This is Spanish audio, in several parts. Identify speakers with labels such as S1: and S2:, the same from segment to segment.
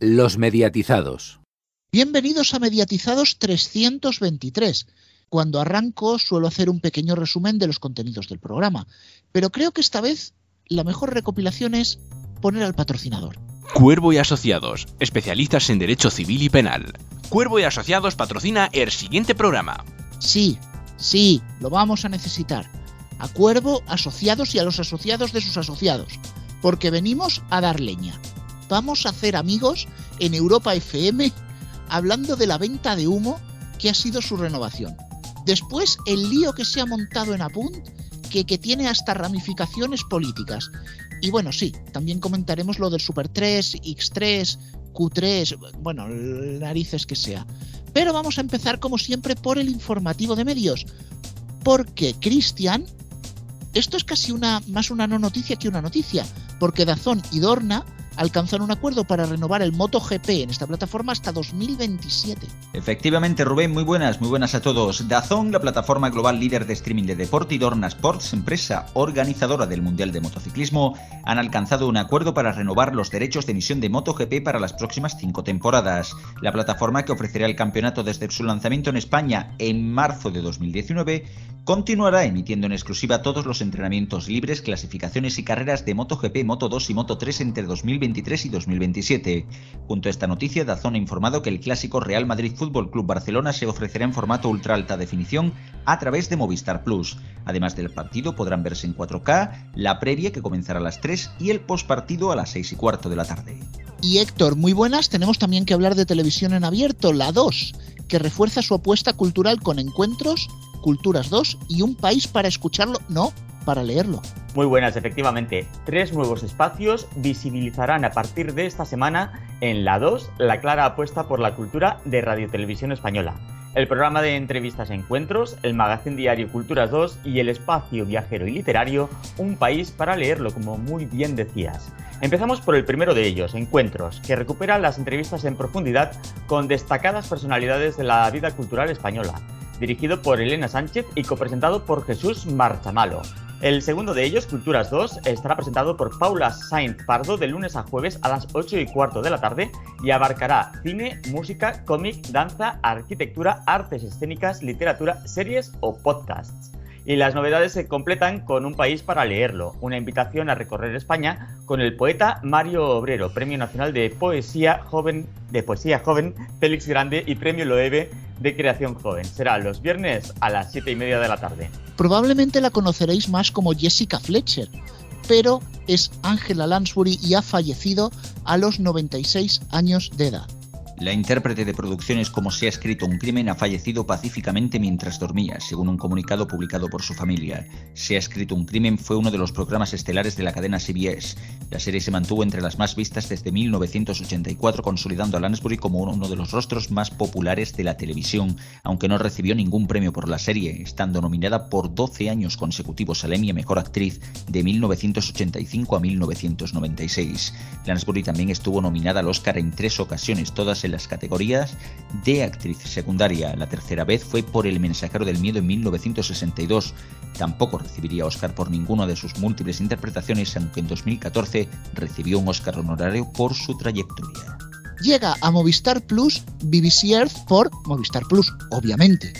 S1: Los mediatizados.
S2: Bienvenidos a Mediatizados 323. Cuando arranco suelo hacer un pequeño resumen de los contenidos del programa, pero creo que esta vez la mejor recopilación es poner al patrocinador.
S3: Cuervo y Asociados, especialistas en derecho civil y penal. Cuervo y Asociados patrocina el siguiente programa.
S2: Sí, sí, lo vamos a necesitar. A Cuervo, Asociados y a los asociados de sus asociados, porque venimos a dar leña. Vamos a hacer amigos en Europa FM hablando de la venta de humo que ha sido su renovación. Después, el lío que se ha montado en Apunt, que, que tiene hasta ramificaciones políticas. Y bueno, sí, también comentaremos lo del Super 3, X3, Q3, bueno, narices que sea. Pero vamos a empezar como siempre por el informativo de medios. Porque Cristian, esto es casi una más una no noticia que una noticia, porque Dazón y Dorna alcanzar un acuerdo para renovar el MotoGP en esta plataforma hasta 2027.
S4: Efectivamente, Rubén, muy buenas, muy buenas a todos. Dazón, la plataforma global líder de streaming de deporte, y Dorna Sports, empresa organizadora del Mundial de Motociclismo, han alcanzado un acuerdo para renovar los derechos de emisión de MotoGP para las próximas cinco temporadas. La plataforma que ofrecerá el campeonato desde su lanzamiento en España en marzo de 2019 continuará emitiendo en exclusiva todos los entrenamientos libres, clasificaciones y carreras de MotoGP, Moto2 y Moto3 entre 2023 y 2027. Junto a esta noticia, Dazón ha informado que el clásico Real Madrid Fútbol Club Barcelona se ofrecerá en formato ultra alta definición a través de Movistar Plus. Además del partido podrán verse en 4K, la previa que comenzará a las 3 y el postpartido a las 6 y cuarto de la tarde.
S2: Y Héctor, muy buenas, tenemos también que hablar de televisión en abierto, la 2, que refuerza su apuesta cultural con encuentros Culturas 2 y un país para escucharlo, no, para leerlo.
S5: Muy buenas, efectivamente. Tres nuevos espacios visibilizarán a partir de esta semana en la 2 la clara apuesta por la cultura de Radio Televisión Española. El programa de entrevistas e encuentros, el magazine diario Culturas 2 y el espacio viajero y literario Un país para leerlo, como muy bien decías. Empezamos por el primero de ellos, Encuentros, que recupera las entrevistas en profundidad con destacadas personalidades de la vida cultural española dirigido por Elena Sánchez y copresentado por Jesús Marchamalo. El segundo de ellos, Culturas 2, estará presentado por Paula Sainz Pardo de lunes a jueves a las 8 y cuarto de la tarde y abarcará cine, música, cómic, danza, arquitectura, artes escénicas, literatura, series o podcasts. Y las novedades se completan con Un país para leerlo, una invitación a recorrer España con el poeta Mario Obrero, Premio Nacional de Poesía Joven, de Poesía Joven Félix Grande y Premio Loewe de Creación Joven. Será los viernes a las 7 y media de la tarde.
S2: Probablemente la conoceréis más como Jessica Fletcher, pero es Angela Lansbury y ha fallecido a los 96 años de edad.
S4: La intérprete de producciones Como se ha escrito un crimen ha fallecido pacíficamente mientras dormía, según un comunicado publicado por su familia. Se ha escrito un crimen fue uno de los programas estelares de la cadena CBS. La serie se mantuvo entre las más vistas desde 1984, consolidando a Lansbury como uno de los rostros más populares de la televisión, aunque no recibió ningún premio por la serie, estando nominada por 12 años consecutivos al Emmy a Mejor Actriz de 1985 a 1996. Lansbury también estuvo nominada al Oscar en tres ocasiones, todas en las categorías de actriz secundaria. La tercera vez fue por El mensajero del miedo en 1962. Tampoco recibiría Oscar por ninguna de sus múltiples interpretaciones, aunque en 2014 recibió un Oscar honorario por su trayectoria.
S2: Llega a Movistar Plus BBC Earth por Movistar Plus, obviamente.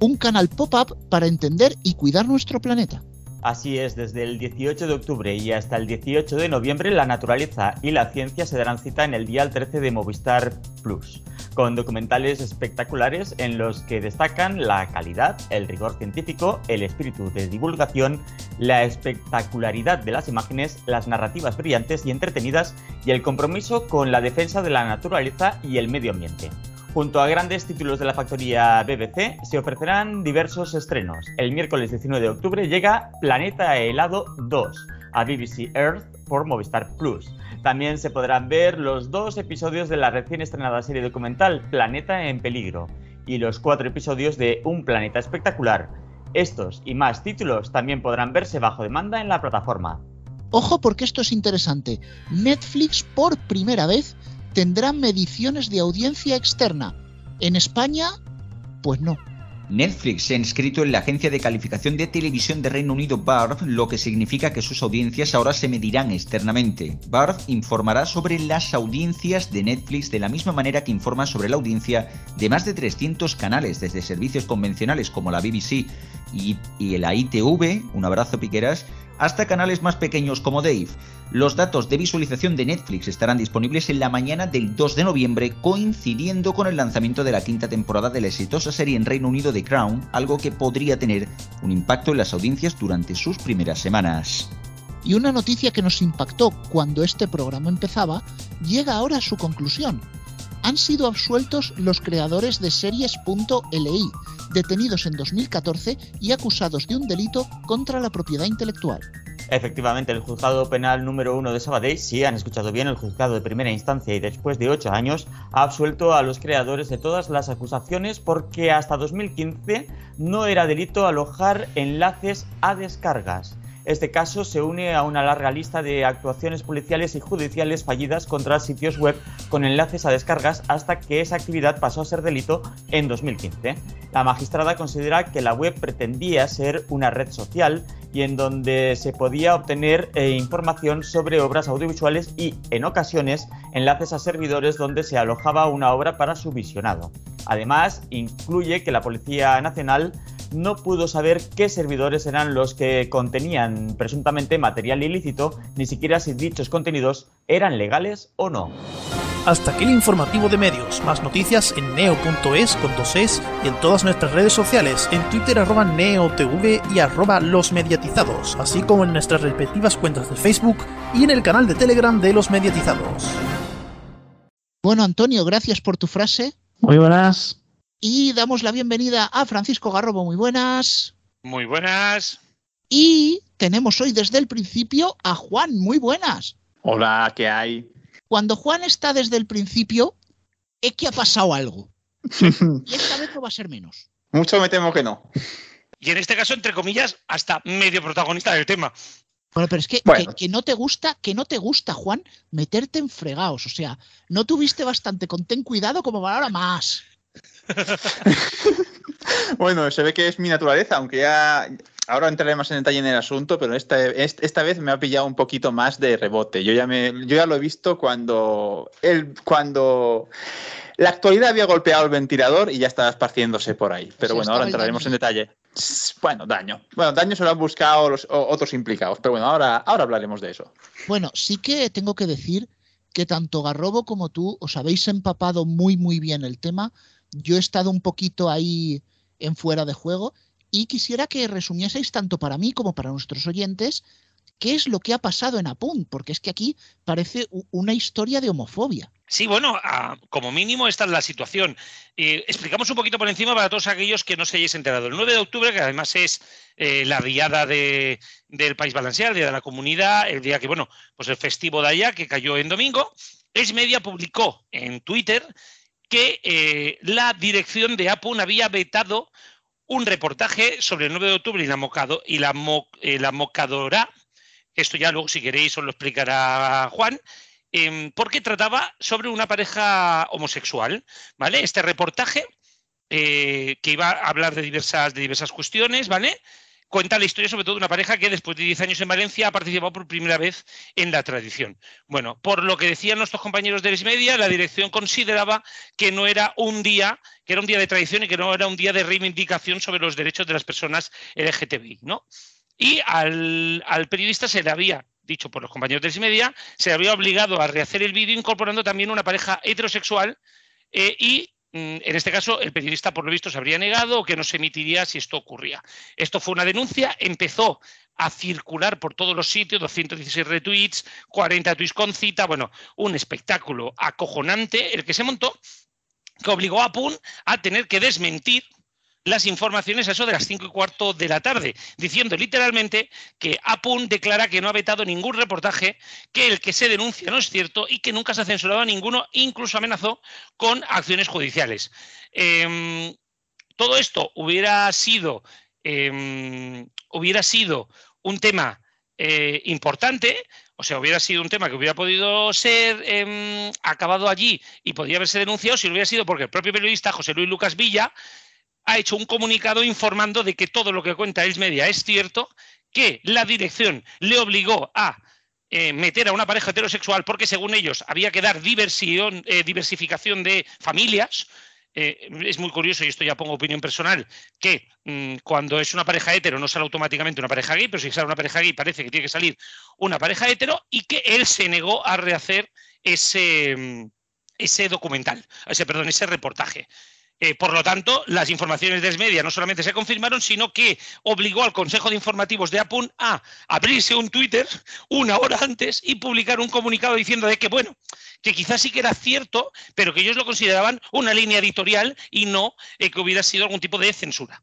S2: Un canal pop-up para entender y cuidar nuestro planeta.
S5: Así es, desde el 18 de octubre y hasta el 18 de noviembre la naturaleza y la ciencia se darán cita en el día 13 de Movistar Plus, con documentales espectaculares en los que destacan la calidad, el rigor científico, el espíritu de divulgación, la espectacularidad de las imágenes, las narrativas brillantes y entretenidas y el compromiso con la defensa de la naturaleza y el medio ambiente. Junto a grandes títulos de la factoría BBC, se ofrecerán diversos estrenos. El miércoles 19 de octubre llega Planeta Helado 2 a BBC Earth por Movistar Plus. También se podrán ver los dos episodios de la recién estrenada serie documental Planeta en Peligro y los cuatro episodios de Un Planeta Espectacular. Estos y más títulos también podrán verse bajo demanda en la plataforma.
S2: Ojo porque esto es interesante. Netflix por primera vez tendrá mediciones de audiencia externa. En España, pues no.
S4: Netflix se ha inscrito en la agencia de calificación de televisión de Reino Unido BARB, lo que significa que sus audiencias ahora se medirán externamente. BARB informará sobre las audiencias de Netflix de la misma manera que informa sobre la audiencia de más de 300 canales, desde servicios convencionales como la BBC y, y la ITV, un abrazo piqueras, hasta canales más pequeños como Dave. Los datos de visualización de Netflix estarán disponibles en la mañana del 2 de noviembre, coincidiendo con el lanzamiento de la quinta temporada de la exitosa serie en Reino Unido The Crown, algo que podría tener un impacto en las audiencias durante sus primeras semanas.
S2: Y una noticia que nos impactó cuando este programa empezaba llega ahora a su conclusión. Han sido absueltos los creadores de series.li, detenidos en 2014 y acusados de un delito contra la propiedad intelectual.
S5: Efectivamente, el juzgado penal número uno de Sabadell, si han escuchado bien, el juzgado de primera instancia y después de ocho años, ha absuelto a los creadores de todas las acusaciones porque hasta 2015 no era delito alojar enlaces a descargas. Este caso se une a una larga lista de actuaciones policiales y judiciales fallidas contra sitios web con enlaces a descargas hasta que esa actividad pasó a ser delito en 2015. La magistrada considera que la web pretendía ser una red social y en donde se podía obtener eh, información sobre obras audiovisuales y, en ocasiones, enlaces a servidores donde se alojaba una obra para su visionado. Además, incluye que la Policía Nacional no pudo saber qué servidores eran los que contenían presuntamente material ilícito, ni siquiera si dichos contenidos eran legales o no.
S6: Hasta aquí el informativo de medios. Más noticias en neo.es con dos es y en todas nuestras redes sociales, en Twitter arroba neotv y arroba los mediatizados, así como en nuestras respectivas cuentas de Facebook y en el canal de Telegram de los mediatizados.
S2: Bueno, Antonio, gracias por tu frase.
S7: Muy buenas.
S2: Y damos la bienvenida a Francisco Garrobo. Muy buenas.
S8: Muy buenas.
S2: Y tenemos hoy desde el principio a Juan. Muy buenas.
S7: Hola, ¿qué hay?
S2: Cuando Juan está desde el principio, es que ha pasado algo. Y esta vez no va a ser menos.
S7: Mucho me temo que no.
S8: Y en este caso, entre comillas, hasta medio protagonista del tema.
S2: Bueno, pero es que,
S7: Bueno.
S2: que, que no te gusta, que no te gusta, Juan, meterte en fregados. O sea, no tuviste bastante con ten cuidado como para ahora más.
S7: Bueno, se ve que es mi naturaleza, aunque ya ahora entraré más en detalle en el asunto, pero esta, est- esta vez me ha pillado un poquito más de rebote. Yo ya, me, yo ya lo he visto cuando, el, cuando la actualidad había golpeado el ventilador y ya estaba esparciéndose por ahí. Pero bueno, ahora entraremos en detalle. Bueno, daño. Bueno, daño se lo han buscado los otros implicados, pero bueno, ahora, ahora hablaremos de eso.
S2: Bueno, sí que tengo que decir que tanto Garrobo como tú os habéis empapado muy, muy bien el tema. Yo he estado un poquito ahí en fuera de juego y quisiera que resumieseis tanto para mí como para nuestros oyentes qué es lo que ha pasado en Apunt, porque es que aquí parece una historia de homofobia.
S8: Sí, bueno, como mínimo esta es la situación. Eh, explicamos un poquito por encima para todos aquellos que no se hayáis enterado. El 9 de octubre, que además es eh, la diada de- del País Valenciano, el día de la comunidad, el día que, bueno, pues el festivo de allá, que cayó en domingo, Es Media publicó en Twitter que eh, la dirección de Apun había vetado un reportaje sobre el 9 de octubre y la, mocado, eh, la mocadora, esto ya luego si queréis os lo explicará Juan, eh, porque trataba sobre una pareja homosexual, ¿vale? Este reportaje eh, que iba a hablar de diversas, de diversas cuestiones, ¿vale? Cuenta la historia sobre todo de una pareja que después de 10 años en Valencia ha participado por primera vez en la tradición. Bueno, por lo que decían nuestros compañeros de Les Media, la dirección consideraba que no era un día, que era un día de tradición y que no era un día de reivindicación sobre los derechos de las personas LGTBI, ¿no? Y al, periodista se le había dicho por los compañeros de Les Media, se le había obligado a rehacer el vídeo incorporando también una pareja heterosexual eh, y en este caso, el periodista, por lo visto, se habría negado que no se emitiría si esto ocurría. Esto fue una denuncia, empezó a circular por todos los sitios, 216 retweets, 40 tweets con cita, bueno, un espectáculo acojonante el que se montó, que obligó a Pun a tener que desmentir las informaciones a eso de las cinco y cuarto de la tarde, diciendo literalmente que Apun declara que no ha vetado ningún reportaje, que el que se denuncia no es cierto y que nunca se ha censurado a ninguno, incluso amenazó con acciones judiciales. Eh, todo esto hubiera sido, eh, hubiera sido un tema eh, importante, o sea, hubiera sido un tema que hubiera podido ser eh, acabado allí y podría haberse denunciado si hubiera sido porque el propio periodista José Luis Lucas Villa ha hecho un comunicado informando de que todo lo que cuenta Els Media es cierto, que la dirección le obligó a eh, meter a una pareja heterosexual porque según ellos había que dar diversión, eh, diversificación de familias. Eh, es muy curioso, y esto ya pongo opinión personal, que mm, cuando es una pareja hetero no sale automáticamente una pareja gay, pero si sale una pareja gay parece que tiene que salir una pareja hetero y que él se negó a rehacer ese, mm, ese documental, ese, perdón, ese reportaje. Eh, por lo tanto, las informaciones de Esmedia no solamente se confirmaron, sino que obligó al Consejo de Informativos de APUN a abrirse un Twitter una hora antes y publicar un comunicado diciendo de que, bueno, que quizás sí que era cierto, pero que ellos lo consideraban una línea editorial y no eh, que hubiera sido algún tipo de censura.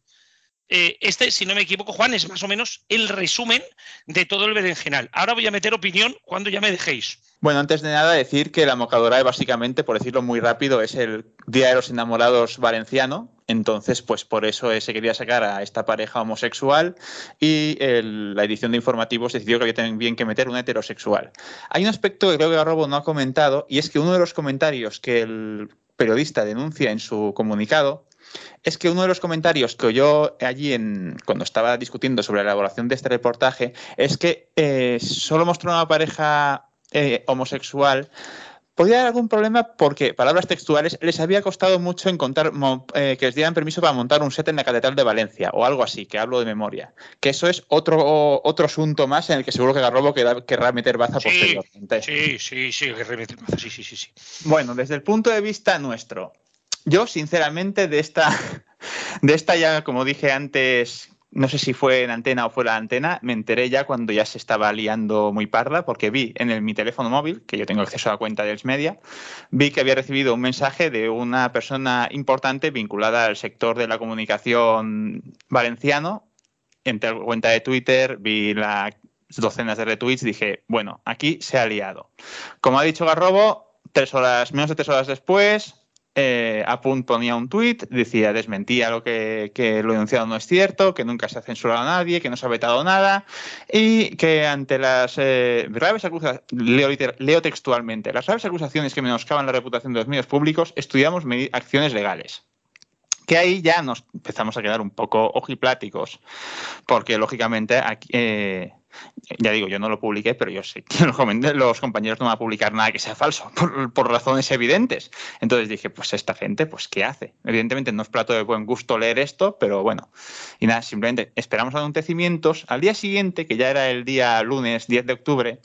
S8: Eh, este, si no me equivoco, Juan, es más o menos el resumen de todo el berenjenal. Ahora voy a meter opinión cuando ya me dejéis.
S7: Bueno, antes de nada decir que la Mocadorae básicamente, por decirlo muy rápido, es el Día de los Enamorados valenciano. Entonces, pues por eso se quería sacar a esta pareja homosexual y la edición de informativos decidió que había también que meter un heterosexual. Hay un aspecto que creo que Garrobo no ha comentado y es que uno de los comentarios que el periodista denuncia en su comunicado es que uno de los comentarios que oyó allí en, cuando estaba discutiendo sobre la elaboración de este reportaje es que eh, solo mostró una pareja eh, homosexual podía haber algún problema porque, palabras textuales, les había costado mucho encontrar eh, que les dieran permiso para montar un set en la Catedral de Valencia o algo así, que hablo de memoria. Que eso es otro, otro asunto más en el que seguro que Garrobo querrá, meter baza posteriormente.
S8: Sí, sí, sí, querrá meter baza, sí, sí, sí, sí.
S7: Bueno, desde el punto de vista nuestro, yo sinceramente de esta, de esta ya, como dije antes, no sé si fue en antena o fuera de antena, me enteré ya cuando ya se estaba liando muy parda, porque vi en mi teléfono móvil, que yo tengo acceso a la cuenta de Media, vi que había recibido un mensaje de una persona importante vinculada al sector de la comunicación valenciano. Entré a la cuenta de Twitter, vi las docenas de retweets, dije, bueno, aquí se ha liado. Como ha dicho Garrobo, tres horas, menos de tres horas después, eh, Apunt ponía un tuit, decía, desmentía lo que, lo denunciado no es cierto, que nunca se ha censurado a nadie, que no se ha vetado nada y que ante las eh, graves acusaciones, leo, textualmente, las graves acusaciones que menoscaban la reputación de los medios públicos, estudiamos acciones legales que ahí ya nos empezamos a quedar un poco ojipláticos, porque lógicamente aquí, eh, ya digo, yo no lo publiqué, pero yo sé que los, compañeros no van a publicar nada que sea falso, por, razones evidentes. Entonces dije, pues esta gente, pues ¿qué hace? Evidentemente no es plato de buen gusto leer esto, pero bueno. Y nada, simplemente esperamos acontecimientos. Al día siguiente, que ya era el día lunes 10 de octubre,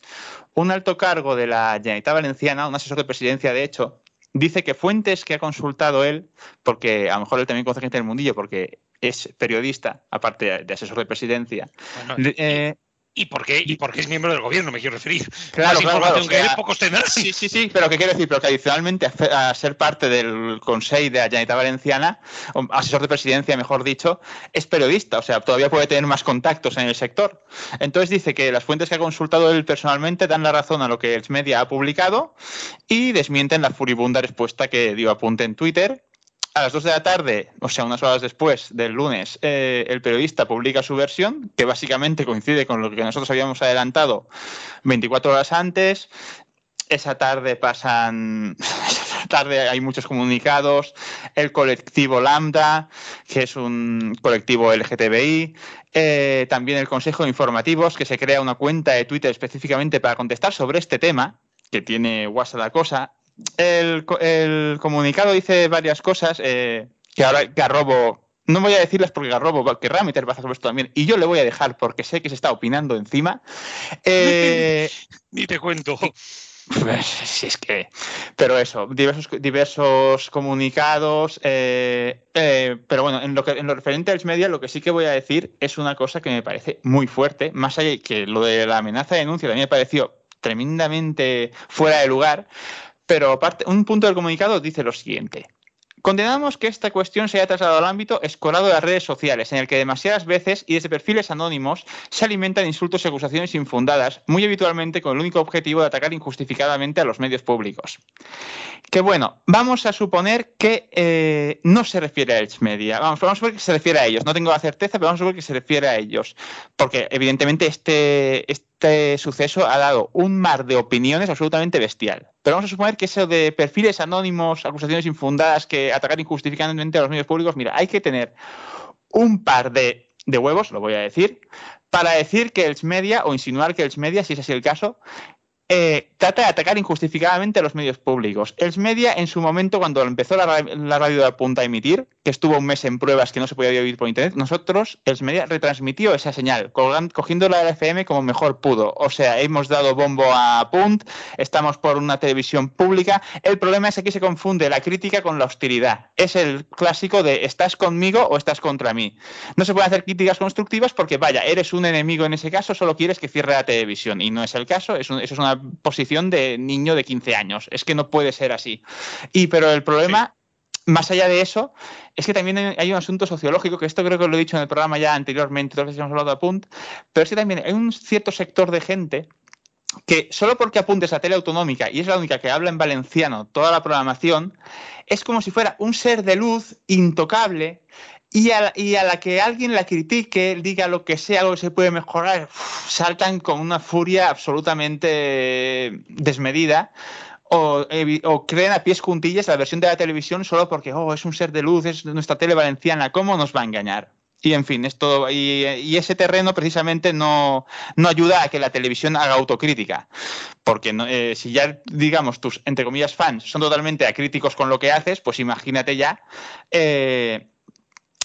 S7: un alto cargo de la Generalitat Valenciana, un asesor de presidencia de hecho, dice que fuentes que ha consultado él, porque a lo mejor él también conoce gente del mundillo, porque es periodista, aparte de asesor de presidencia,
S8: eh, ¿Y por, qué, ¿Y por qué es miembro del gobierno? Me quiero referir. Claro, claro, que pocos tendrán.
S7: Sí, sí, sí, pero ¿qué quiero decir? Pero que adicionalmente a, ser parte del Consejo de la Generalitat Valenciana, asesor de presidencia, mejor dicho, es periodista, o sea, todavía puede tener más contactos en el sector. Entonces dice que las fuentes que ha consultado él personalmente dan la razón a lo que el media ha publicado y desmienten la furibunda respuesta que dio apunte en Twitter a las 2 de la tarde, o sea, unas horas después del lunes, eh, el periodista publica su versión, que básicamente coincide con lo que nosotros habíamos adelantado 24 horas antes. Esa tarde pasan, esa tarde hay muchos comunicados, el colectivo Lambda, que es un colectivo LGTBI, eh, también el Consejo de Informativos, que se crea una cuenta de Twitter específicamente para contestar sobre este tema, que tiene WhatsApp la cosa, el, comunicado dice varias cosas eh, que ahora Garrobo no voy a decirlas porque Garrobo querrá meter bazas sobre esto también. Y yo le voy a dejar porque sé que se está opinando encima.
S8: Eh, Ni te cuento.
S7: Pues si es que. Pero eso, diversos, diversos comunicados. Eh, pero bueno, en lo, que, en lo referente a los media, lo que sí que voy a decir es una cosa que me parece muy fuerte. Más allá de que lo de la amenaza de denuncia también me pareció tremendamente fuera de lugar. Pero un punto del comunicado dice lo siguiente. Condenamos que esta cuestión se haya trasladado al ámbito escolado de las redes sociales, en el que demasiadas veces y desde perfiles anónimos se alimentan insultos y acusaciones infundadas, muy habitualmente con el único objetivo de atacar injustificadamente a los medios públicos. Que bueno, vamos a suponer que eh, no se refiere a Edge Media. Vamos, a ver que se refiere a ellos. No tengo la certeza, pero vamos a ver que se refiere a ellos. Porque evidentemente este, este este suceso ha dado un mar de opiniones absolutamente bestial. Pero vamos a suponer que eso de perfiles anónimos, acusaciones infundadas, que atacar injustificadamente a los medios públicos, mira, hay que tener un par de, huevos, lo voy a decir, para decir que el Media, o insinuar que el Media, si es el caso, eh, trata de atacar injustificadamente a los medios públicos. Els Media, en su momento, cuando empezó la, radio de punta a emitir, que estuvo un mes en pruebas que no se podía oír por internet, nosotros, Els Media, retransmitió esa señal, cogiendo la FM como mejor pudo. O sea, hemos dado bombo a Punt, estamos por una televisión pública. El problema es que aquí se confunde la crítica con la hostilidad. Es el clásico de estás conmigo o estás contra mí. No se pueden hacer críticas constructivas porque, vaya, eres un enemigo en ese caso, solo quieres que cierre la televisión. Y no es el caso, es eso es una posición de niño de 15 años. Es que no puede ser así. Y pero el problema, más allá de eso, es que también hay un asunto sociológico, que esto creo que lo he dicho en el programa ya anteriormente, entonces hemos hablado de Apunt, pero es que también hay un cierto sector de gente que solo porque apuntes a tele autonómica y es la única que habla en valenciano toda la programación, es como si fuera un ser de luz intocable y a, la que alguien la critique, diga lo que sea, algo que se puede mejorar, saltan con una furia absolutamente desmedida. O, creen a pies juntillas la versión de la televisión solo porque oh, es un ser de luz, es nuestra tele valenciana, ¿cómo nos va a engañar? Y en fin, esto, y, y ese terreno precisamente no, no, ayuda a que la televisión haga autocrítica. Porque eh, si ya, digamos, tus, entre comillas, fans son totalmente acríticos con lo que haces, pues imagínate ya eh,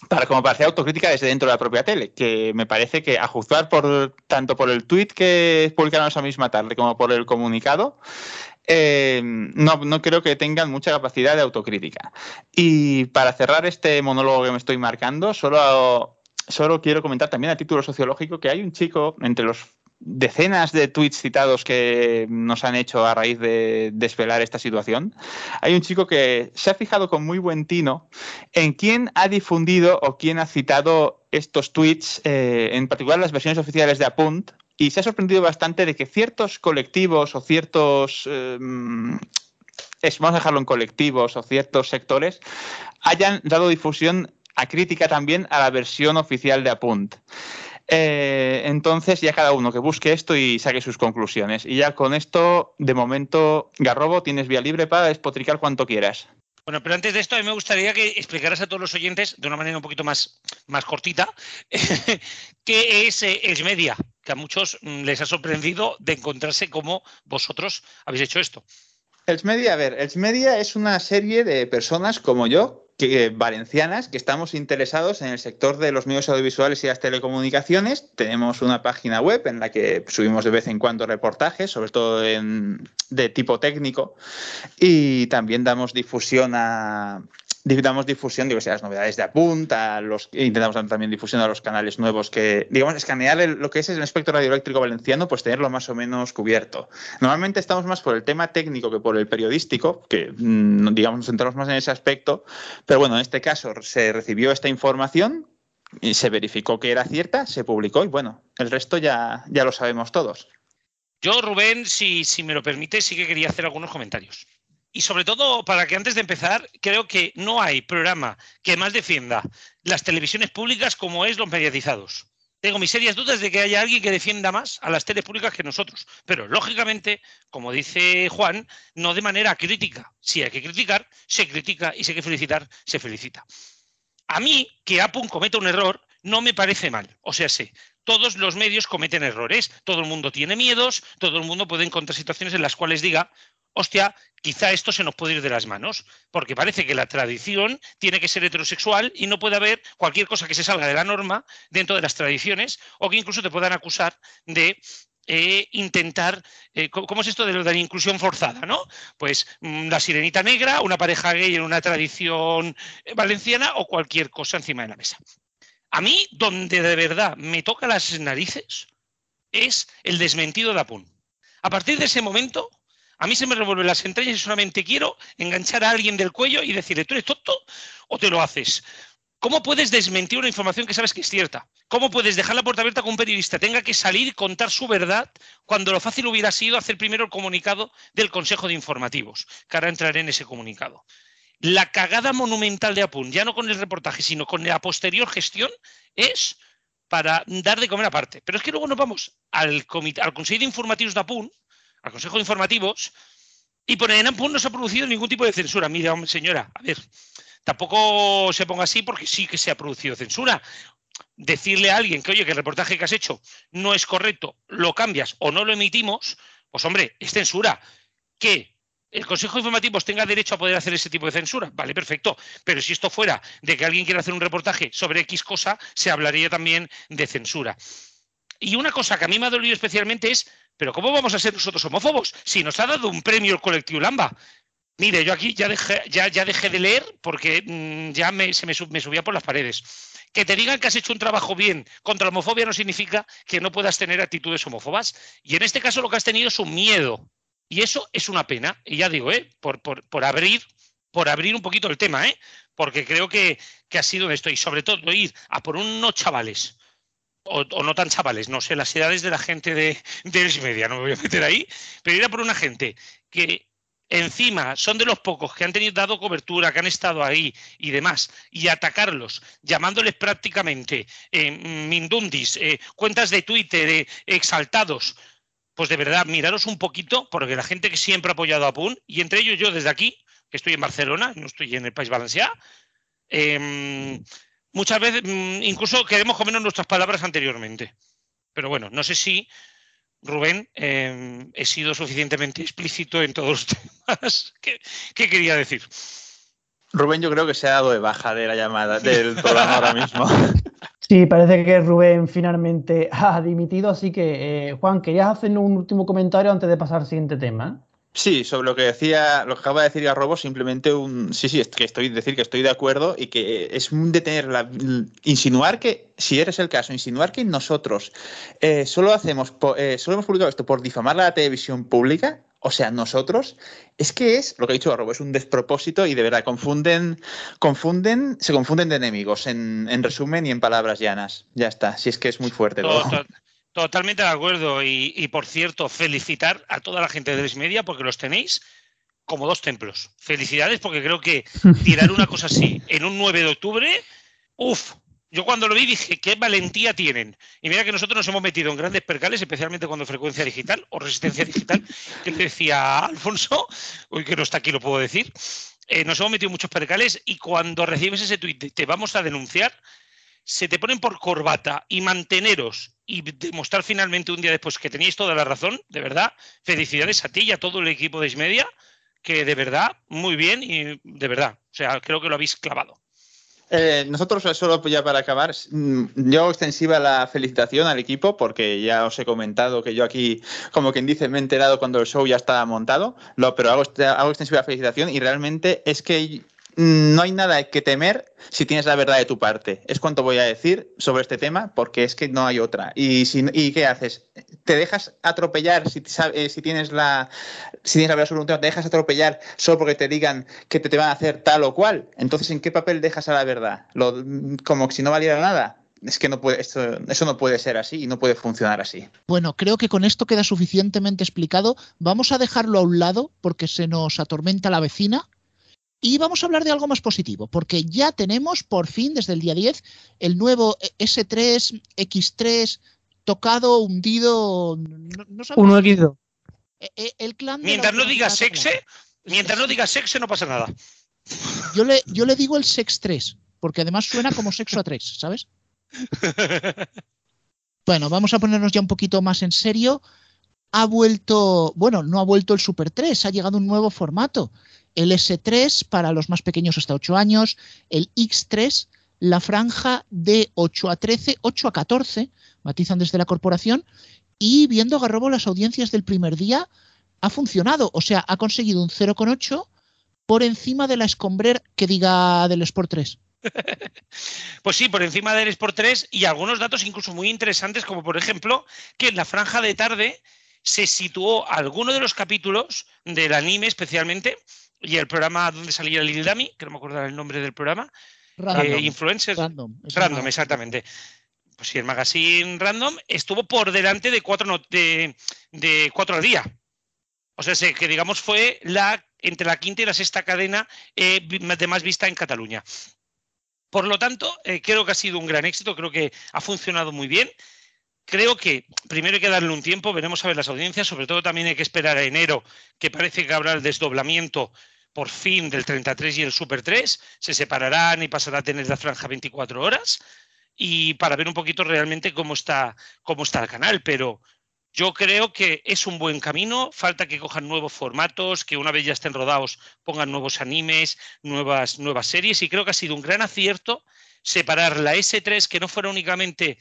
S7: para como para hacer autocrítica desde dentro de la propia tele, que me parece que a juzgar por tanto por el tuit que publicaron esa misma tarde como por el comunicado, eh, no, creo que tengan mucha capacidad de autocrítica. Y para cerrar este monólogo que me estoy marcando, solo, solo quiero comentar también a título sociológico que hay un chico entre los decenas de tweets citados que nos han hecho a raíz de desvelar esta situación, hay un chico que se ha fijado con muy buen tino en quién ha difundido o quién ha citado estos tweets, eh, en particular las versiones oficiales de Apunt, y se ha sorprendido bastante de que ciertos colectivos o ciertos... Eh, vamos a dejarlo en colectivos o ciertos sectores, hayan dado difusión a crítica también a la versión oficial de Apunt. Eh, entonces ya cada uno que busque esto y saque sus conclusiones. Y ya con esto, de momento, Garrobo, tienes vía libre para despotricar cuanto quieras.
S8: Bueno, pero antes de esto, a mí me gustaría que explicaras a todos los oyentes, de una manera un poquito más, más cortita, qué es eh, Media, que a muchos mm, les ha sorprendido de encontrarse como vosotros habéis hecho esto.
S7: Media, a ver, Media es una serie de personas como yo que, valencianas que estamos interesados en el sector de los medios audiovisuales y las telecomunicaciones. Tenemos una página web en la que subimos de vez en cuando reportajes, sobre todo de tipo técnico, y también damos difusión a, damos difusión, digo, las novedades de apunta, los, intentamos también difusión a los canales nuevos que, digamos, escanear lo que es el espectro radioeléctrico valenciano, pues tenerlo más o menos cubierto. Normalmente estamos más por el tema técnico que por el periodístico, que, mm, digamos, nos centramos más en ese aspecto, pero bueno, en este caso se recibió esta información y se verificó que era cierta, se publicó y bueno, el resto ya, ya lo sabemos todos.
S8: Yo, Rubén, si, si me lo permite, sí que quería hacer algunos comentarios. Y sobre todo, para que antes de empezar, creo que no hay programa que más defienda las televisiones públicas como es los mediatizados. Tengo mis serias dudas de que haya alguien que defienda más a las teles públicas que nosotros. Pero, lógicamente, como dice Juan, no de manera crítica. Si hay que criticar, se critica y si hay que felicitar, se felicita. A mí, que Apun cometa un error, no me parece mal. O sea, sí, todos los medios cometen errores, todo el mundo tiene miedos, todo el mundo puede encontrar situaciones en las cuales diga, hostia, quizá esto se nos puede ir de las manos, porque parece que la tradición tiene que ser heterosexual y no puede haber cualquier cosa que se salga de la norma dentro de las tradiciones o que incluso te puedan acusar de eh, intentar, eh, ¿cómo es esto de, la inclusión forzada? ¿no? Pues mm, la sirenita negra, una pareja gay en una tradición eh, valenciana o cualquier cosa encima de la mesa. A mí, donde de verdad me toca las narices, es el desmentido de Apun. A partir de ese momento, a mí se me revuelven las entrañas y solamente quiero enganchar a alguien del cuello y decirle, ¿tú eres tonto o te lo haces? ¿Cómo puedes desmentir una información que sabes que es cierta? ¿Cómo puedes dejar la puerta abierta con un periodista tenga que salir y contar su verdad cuando lo fácil hubiera sido hacer primero el comunicado del Consejo de Informativos? Que ahora entraré en ese comunicado. La cagada monumental de Apun, ya no con el reportaje, sino con la posterior gestión, es para dar de comer aparte. Pero es que luego nos vamos al, al Consejo de Informativos de APUN, al Consejo de Informativos, y por en APUN no se ha producido ningún tipo de censura. Mira, señora, a ver, tampoco se ponga así porque sí que se ha producido censura. Decirle a alguien que, oye, que el reportaje que has hecho no es correcto, lo cambias o no lo emitimos, pues hombre, es censura. ¿Qué? el Consejo de Informativos tenga derecho a poder hacer ese tipo de censura, vale, perfecto. Pero si esto fuera de que alguien quiera hacer un reportaje sobre X cosa, se hablaría también de censura. Y una cosa que a mí me ha dolido especialmente es, pero ¿cómo vamos a ser nosotros homófobos si nos ha dado un premio el colectivo Lamba? Mire, yo aquí ya dejé, ya, de leer porque mm, ya me, se me, subía por las paredes. Que te digan que has hecho un trabajo bien contra la homofobia no significa que no puedas tener actitudes homófobas. Y en este caso lo que has tenido es un miedo y eso es una pena. Y ya digo, ¿eh? por, por, abrir, por abrir un poquito el tema, ¿eh? porque creo que, ha sido esto. Y sobre todo ir a por unos chavales, o, no tan chavales, no sé, las edades de la gente de, de Media, no me voy a meter ahí, pero ir a por una gente que encima son de los pocos que han tenido dado cobertura, que han estado ahí y demás, y atacarlos, llamándoles prácticamente eh, mindundis, eh, cuentas de Twitter, eh, exaltados, pues de verdad, miraros un poquito, porque la gente que siempre ha apoyado a PUN, y entre ellos yo desde aquí, que estoy en Barcelona, no estoy en el País Valenciano, em, muchas veces mm, incluso queremos comernos nuestras palabras anteriormente. Pero bueno, no sé si, Rubén, em, he sido suficientemente explícito en todos los temas que, que quería decir.
S7: Rubén yo creo que se ha dado de baja de la llamada del programa ahora mismo.
S9: Sí, parece que Rubén finalmente ha dimitido, así que eh, Juan, ¿querías hacernos un último comentario antes de pasar al siguiente tema?
S7: Sí, sobre lo que decía, lo que acaba de decir Robo, simplemente un sí, sí, que estoy decir que estoy de acuerdo y que es de tener la insinuar que, si eres el caso, insinuar que nosotros eh, solo hacemos, eh, solo hemos publicado esto por difamar la televisión pública, o sea, nosotros, es que es, lo que ha dicho Robo, es un despropósito y de verdad confunden, confunden, se confunden de enemigos en, resumen y en palabras llanas. Ya está, si es que es muy fuerte.
S8: Totalmente de acuerdo. Y, por cierto, felicitar a toda la gente de Les Media porque los tenéis como dos templos. Felicidades porque creo que tirar una cosa así en un 9 de octubre, uff, yo cuando lo vi dije, qué valentía tienen. Y mira que nosotros nos hemos metido en grandes percales, especialmente cuando frecuencia digital o resistencia digital, que le decía Alfonso, hoy que no está aquí lo puedo decir, eh, nos hemos metido en muchos percales y cuando recibes ese tuit te vamos a denunciar, se te ponen por corbata y manteneros y demostrar finalmente un día después que teníais toda la razón, de verdad, felicidades a ti y a todo el equipo de Ismedia, que de verdad, muy bien y de verdad, o sea, creo que lo habéis clavado.
S7: Eh, nosotros, solo ya para acabar, mm, yo extensiva la felicitación al equipo porque ya os he comentado que yo aquí, como quien dice, me he enterado cuando el show ya estaba montado, lo, pero hago, hago extensiva la felicitación y realmente es que no hay nada que temer si tienes la verdad de tu parte. Es cuanto voy a decir sobre este tema, porque es que no hay otra. ¿Y, si, qué haces? ¿Te dejas atropellar si, eh, tienes la si verdad sobre un tema? ¿Te dejas atropellar solo porque te digan que te, van a hacer tal o cual? Entonces, ¿en qué papel dejas a la verdad? Como si no valiera nada. Es que no puede, eso no puede ser así y no puede funcionar así.
S2: Bueno, creo que con esto queda suficientemente explicado. Vamos a dejarlo a un lado porque se nos atormenta la vecina y vamos a hablar de algo más positivo, porque ya tenemos por fin, desde el día 10, el nuevo S3, X3, tocado, hundido.
S9: No, 1X2.
S8: E, e, el clan mientras no digas sexe, mientras no digas sexe, no pasa nada.
S2: Yo le, yo le digo el Sex 3, porque además suena como sexo a 3, ¿sabes? Bueno, vamos a ponernos ya un poquito más en serio. Ha vuelto, bueno, no ha vuelto el Super 3, ha llegado un nuevo formato el S3 para los más pequeños hasta 8 años, el X3, la franja de 8 a 13, 8 a 14, matizan desde la corporación, y viendo Garrobo las audiencias del primer día, ha funcionado, o sea, ha conseguido un 0,8 por encima de la Escombrer que diga del Sport 3.
S8: Pues sí, por encima del Sport 3 y algunos datos incluso muy interesantes, como por ejemplo que en la franja de tarde se situó alguno de los capítulos del anime especialmente y el programa donde salía Lil Dami, que no me acuerdo el nombre del programa,
S2: Random.
S8: Eh, Influencers. Random, Random exactamente. Pues sí, el magazine Random estuvo por delante de cuatro, de, de cuatro al día. O sea, que digamos fue la entre la quinta y la sexta cadena eh, de más vista en Cataluña. Por lo tanto, eh, creo que ha sido un gran éxito, creo que ha funcionado muy bien. Creo que primero hay que darle un tiempo, veremos a ver las audiencias, sobre todo también hay que esperar a enero, que parece que habrá el desdoblamiento por fin del 33 y el Super 3, se separarán y pasará a tener la franja 24 horas y para ver un poquito realmente cómo está, cómo está el canal, pero yo creo que es un buen camino, falta que cojan nuevos formatos, que una vez ya estén rodados pongan nuevos animes, nuevas, nuevas series y creo que ha sido un gran acierto separar la S3 que no fuera únicamente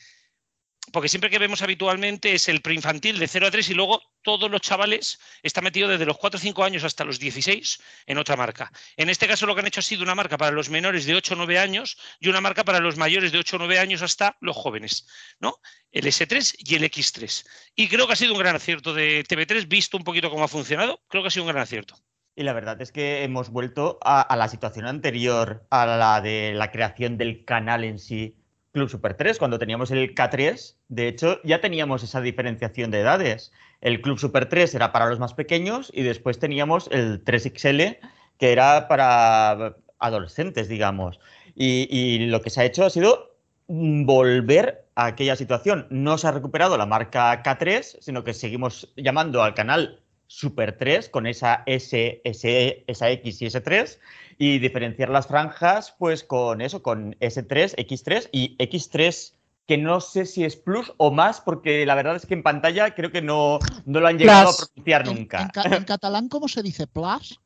S8: porque siempre que vemos habitualmente es el preinfantil de 0 a 3 y luego todos los chavales están metidos desde los 4 o 5 años hasta los 16 en otra marca. En este caso lo que han hecho ha sido una marca para los menores de 8 o 9 años y una marca para los mayores de 8 o 9 años hasta los jóvenes, ¿no? El S3 y el X3. Y creo que ha sido un gran acierto de TV3, visto un poquito cómo ha funcionado, creo que ha sido un gran acierto.
S5: Y la verdad es que hemos vuelto a, a la situación anterior, a la de la creación del canal en sí Club Super 3, cuando teníamos el K3, de hecho, ya teníamos esa diferenciación de edades. El Club Super 3 era para los más pequeños y después teníamos el 3XL, que era para adolescentes, digamos. Y, lo que se ha hecho ha sido volver a aquella situación. No se ha recuperado la marca K3, sino que seguimos llamando al canal Super 3 con esa S, S, esa X y S3 y diferenciar las franjas pues con eso, con S3, X3 y X3 que no sé si es plus o más, porque la verdad es que en pantalla creo que no, no lo han llegado a pronunciar nunca.
S2: ¿En, catalán cómo se dice? ¿Plus?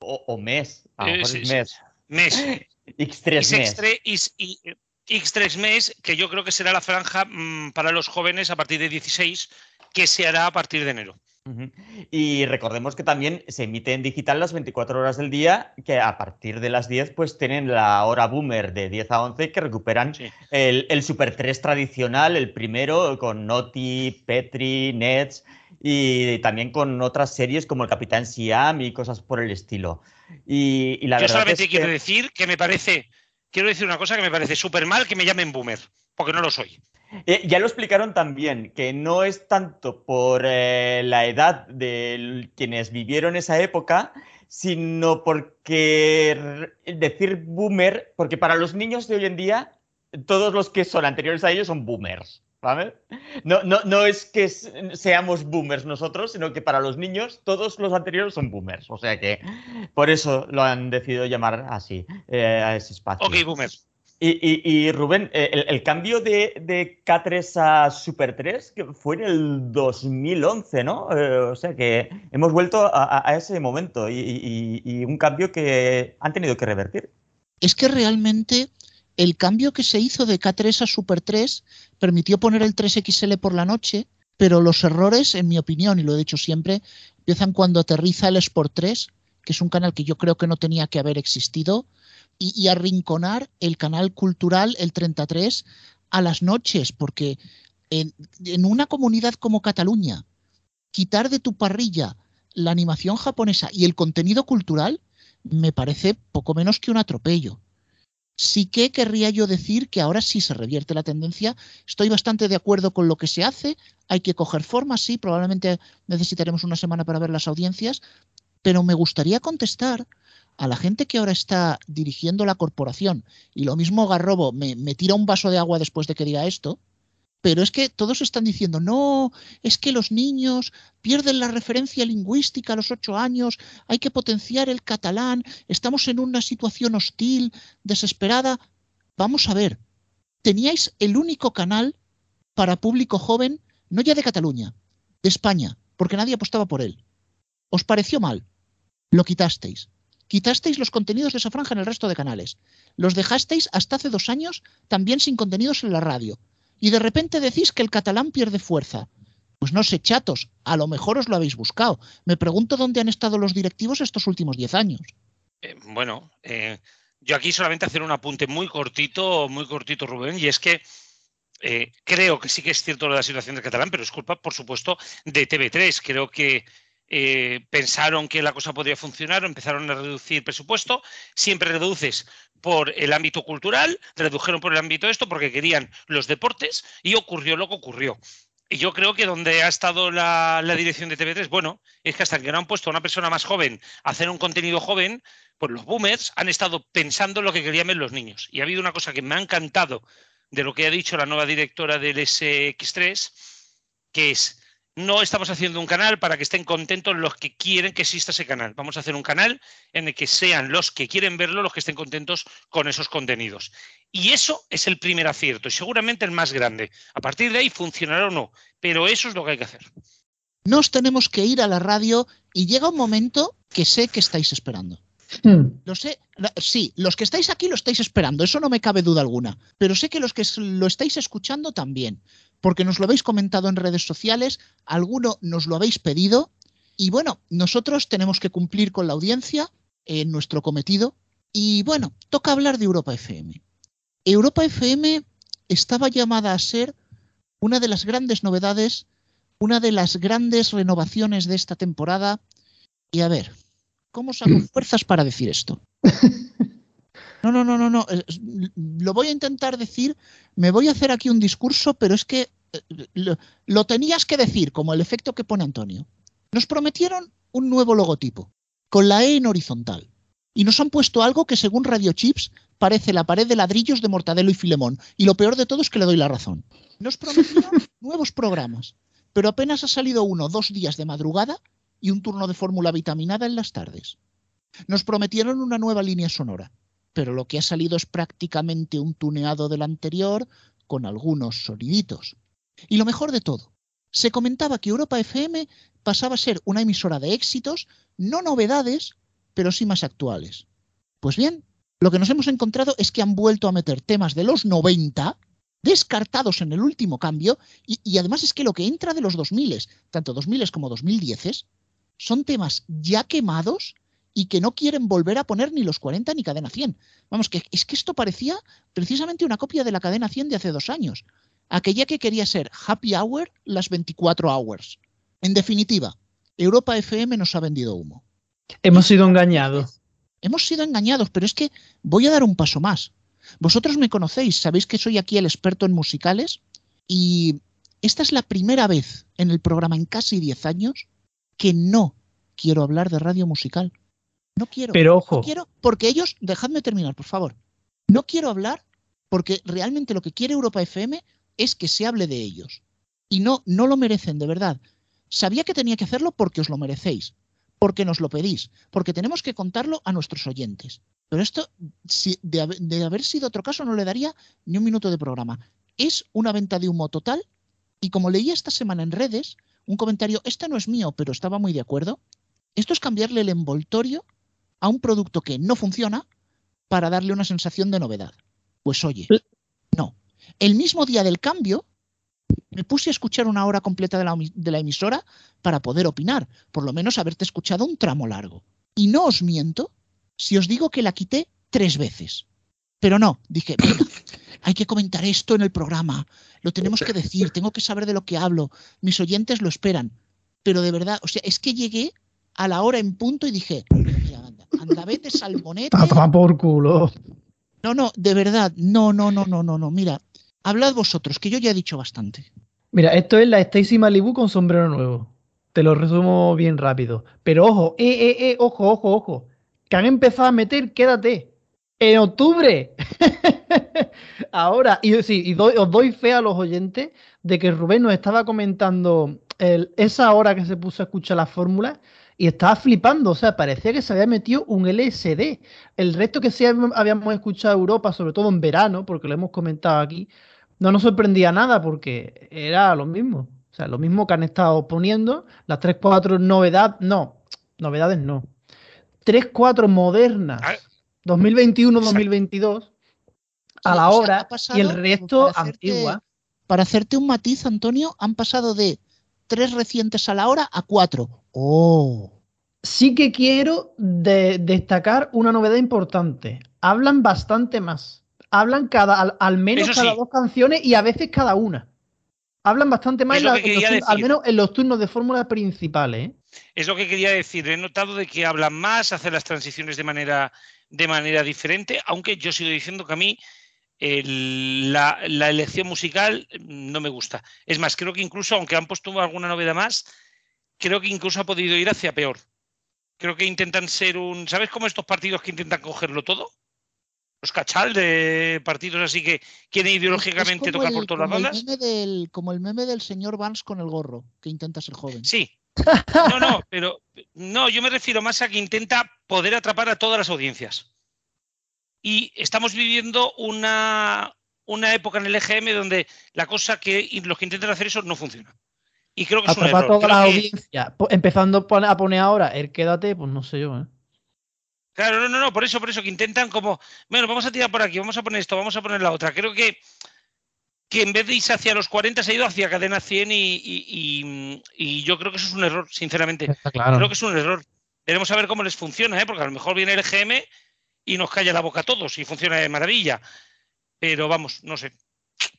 S5: O, mes.
S8: mes. Mes.
S5: X3 mes.
S8: X3 mes, que yo creo que será la franja mm, para los jóvenes a partir de 16, que se hará a partir de enero.
S5: Y recordemos que también se emite en digital las 24 horas del día, que a partir de las 10 pues tienen la hora boomer de 10 a 11 que recuperan el, Super 3 tradicional, el primero con Noti, Petri, Nets y también con otras series como el Capitán Siam y cosas por el estilo. Y, la
S8: Yo solamente quiero decir que me parece, quiero decir una cosa que me parece súper mal que me llamen boomer, porque no lo soy.
S5: Eh, ya lo explicaron también, que no es tanto por eh, la edad de quienes vivieron esa época, sino porque decir boomer, porque para los niños de hoy en día, todos los que son anteriores a ellos son boomers. ¿Vale? No, no, no es que seamos boomers nosotros, sino que para los niños todos los anteriores son boomers. O sea que por eso lo han decidido llamar así eh, a ese espacio.
S8: Ok, boomers.
S5: Y, Rubén, eh, el, cambio de, K3 a Super 3 que fue en el 2011, ¿no? Eh, o sea que hemos vuelto a, ese momento y, un cambio que han tenido que revertir.
S2: Es que realmente el cambio que se hizo de K3 a Super 3 permitió poner el 3XL por la noche, pero los errores, en mi opinión, y lo he dicho siempre, empiezan cuando aterriza el Sport 3, que es un canal que yo creo que no tenía que haber existido y, arrinconar el canal cultural, el 33, a las noches, porque en, en una comunidad como Cataluña, quitar de tu parrilla la animación japonesa y el contenido cultural me parece poco menos que un atropello. Sí que querría yo decir que ahora sí se revierte la tendencia. Estoy bastante de acuerdo con lo que se hace. Hay que coger forma, sí, probablemente necesitaremos una semana para ver las audiencias, pero me gustaría contestar a la gente que ahora está dirigiendo la corporación, y lo mismo Garrobo me, tira un vaso de agua después de que diga esto, pero es que todos están diciendo, no, es que los niños pierden la referencia lingüística a los ocho años, hay que potenciar el catalán, estamos en una situación hostil, desesperada. Vamos a ver, teníais el único canal para público joven, no ya de Cataluña, de España, porque nadie apostaba por él. ¿Os pareció mal? Lo quitasteis. Quitasteis los contenidos de esa franja en el resto de canales. Los dejasteis hasta hace dos años también sin contenidos en la radio. Y de repente decís que el catalán pierde fuerza. Pues no sé, chatos, a lo mejor os lo habéis buscado. Me pregunto dónde han estado los directivos estos últimos diez años.
S8: Eh, bueno, eh, yo aquí solamente hacer un apunte muy cortito, muy cortito, Rubén, y es que eh, creo que sí que es cierto la situación del catalán, pero es culpa, por supuesto, de TV3. Creo que eh, pensaron que la cosa podría funcionar, empezaron a reducir presupuesto, siempre reduces por el ámbito cultural, redujeron por el ámbito esto porque querían los deportes y ocurrió lo que ocurrió. Y yo creo que donde ha estado la, dirección de TV3, bueno, es que hasta que no han puesto a una persona más joven a hacer un contenido joven, pues los boomers han estado pensando en lo que querían ver los niños. Y ha habido una cosa que me ha encantado de lo que ha dicho la nueva directora del SX3, que es, no estamos haciendo un canal para que estén contentos los que quieren que exista ese canal. Vamos a hacer un canal en el que sean los que quieren verlo los que estén contentos con esos contenidos. Y eso es el primer acierto y seguramente el más grande. A partir de ahí funcionará o no, pero eso es lo que hay que hacer.
S2: Nos tenemos que ir a la radio y llega un momento que sé que estáis esperando. Hmm. Lo sé, sí, los que estáis aquí lo estáis esperando, eso no me cabe duda alguna, pero sé que los que lo estáis escuchando también, porque nos lo habéis comentado en redes sociales, alguno nos lo habéis pedido y bueno, nosotros tenemos que cumplir con la audiencia en nuestro cometido y bueno, toca hablar de Europa FM. Europa FM estaba llamada a ser una de las grandes novedades, una de las grandes renovaciones de esta temporada. Y a ver, ¿cómo saco fuerzas para decir esto? No, no, no, no, no. Lo voy a intentar decir, me voy a hacer aquí un discurso, pero es que lo, lo tenías que decir, como el efecto que pone Antonio. Nos prometieron un nuevo logotipo, con la E en horizontal. Y nos han puesto algo que según Radio Chips parece la pared de ladrillos de Mortadelo y Filemón. Y lo peor de todo es que le doy la razón. Nos prometieron nuevos programas, pero apenas ha salido uno dos días de madrugada y un turno de fórmula vitaminada en las tardes. Nos prometieron una nueva línea sonora, pero lo que ha salido es prácticamente un tuneado del anterior con algunos soniditos. Y lo mejor de todo, se comentaba que Europa FM pasaba a ser una emisora de éxitos, no novedades, pero sí más actuales. Pues bien, lo que nos hemos encontrado es que han vuelto a meter temas de los 90 descartados en el último cambio y, además es que lo que entra de los 2000, tanto 2000 como 2010, son temas ya quemados y que no quieren volver a poner ni los 40 ni cadena 100. Vamos, que es que esto parecía precisamente una copia de la cadena 100 de hace dos años. Aquella que quería ser happy hour las 24 hours. En definitiva, Europa FM nos ha vendido humo.
S9: Hemos sido engañados.
S2: Hemos sido engañados, pero es que voy a dar un paso más. Vosotros me conocéis, sabéis que soy aquí el experto en musicales y esta es la primera vez en el programa en casi 10 años que no quiero hablar de radio musical. No quiero.
S9: Pero ojo.
S2: No quiero porque ellos, dejadme terminar, por favor. No quiero hablar porque realmente lo que quiere Europa FM es que se hable de ellos. Y no, no lo merecen, de verdad. Sabía que tenía que hacerlo porque os lo merecéis porque nos lo pedís, porque tenemos que contarlo a nuestros oyentes. Pero esto, si de, haber sido otro caso, no le daría ni un minuto de programa. Es una venta de humo total y como leí esta semana en redes, un comentario, este no es mío, pero estaba muy de acuerdo, esto es cambiarle el envoltorio a un producto que no funciona para darle una sensación de novedad. Pues oye. El mismo día del cambio, me puse a escuchar una hora completa de la, emisora para poder opinar, por lo menos haberte escuchado un tramo largo. Y no os miento si os digo que la quité tres veces. Pero no, dije, venga, hay que comentar esto en el programa, lo tenemos que decir, tengo que saber de lo que hablo, mis oyentes lo esperan. Pero de verdad, o sea, es que llegué a la hora en punto y dije, mira, anda, anda vete salmonete.
S9: por culo.
S2: No, no, de verdad, no, no, no, no, no, no, mira, hablad vosotros, que yo ya he dicho bastante.
S9: Mira, esto es la Stacy Malibu con sombrero nuevo. Te lo resumo bien rápido. Pero ojo, eh, eh, eh, ojo, ojo, ojo. Que han empezado a meter, quédate. En octubre. Ahora, y, sí, y os doy fe a los oyentes de que Rubén nos estaba comentando esa hora que se puso a escuchar la fórmula y estaba flipando. O sea, parecía que se había metido un LSD. El resto que sí habíamos escuchado Europa, sobre todo en verano, porque lo hemos comentado aquí, no nos sorprendía nada porque era lo mismo. O sea, lo mismo que han estado poniendo, las 3, 4 novedades, no, novedades no. 3, 4 modernas, 2021, ah. 2022, a la hora, y el resto antigua.
S2: Para hacerte un matiz, Antonio, han pasado de 3 recientes a la hora a 4. ¡Oh!
S9: Sí que quiero destacar una novedad importante. Hablan bastante más hablan cada, al, menos cada dos canciones y a veces cada una. Hablan bastante más, al menos en los turnos de fórmula principales. ¿eh?
S8: Es lo que quería decir. He notado de que hablan más, hacen las transiciones de manera, de manera diferente, aunque yo sigo diciendo que a mí la, elección musical no me gusta. Es más, creo que incluso, aunque han puesto alguna novedad más, creo que incluso ha podido ir hacia peor. Creo que intentan ser un. ¿Sabes cómo estos partidos que intentan cogerlo todo? Los cachal de partidos así que quieren ideológicamente tocar por todas las bandas.
S2: como el meme del señor Vance con el gorro, que intenta ser joven.
S8: Sí. No, no, pero no, yo me refiero más a que intenta poder atrapar a todas las audiencias. Y estamos viviendo una, una época en el EGM donde la cosa que los que intentan hacer eso no funciona. Y creo que es un error.
S9: toda la audiencia. Empezando a poner ahora el quédate, pues no sé yo. ¿eh?
S8: Claro, no, no, no, por eso, por eso que intentan como, bueno, vamos a tirar por aquí, vamos a poner esto, vamos a poner la otra. Creo que, que en vez de irse hacia los 40 se ha ido hacia cadena 100 y, y, yo creo que eso es un error, sinceramente. Creo que es un error. Veremos a ver cómo les funciona, ¿eh? porque a lo mejor viene el EGM y nos calla la boca a todos y funciona de maravilla. Pero vamos, no sé,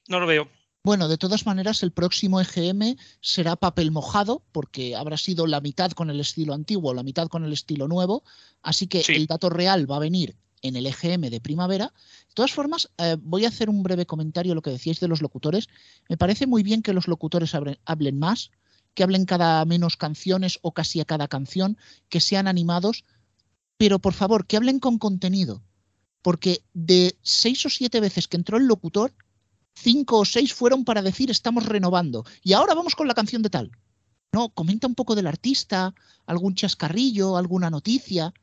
S8: no lo veo.
S2: Bueno, de todas maneras, el próximo EGM será papel mojado, porque habrá sido la mitad con el estilo antiguo, la mitad con el estilo nuevo. Así que el dato real va a venir en el EGM de primavera. De todas formas, eh, voy a hacer un breve comentario a lo que decíais de los locutores. Me parece muy bien que los locutores hablen más, que hablen cada menos canciones o casi a cada canción, que sean animados, pero por favor, que hablen con contenido. Porque de seis o siete veces que entró el locutor, cinco o seis fueron para decir estamos renovando. Y ahora vamos con la canción de tal. No, comenta un poco del artista, algún chascarrillo, alguna noticia.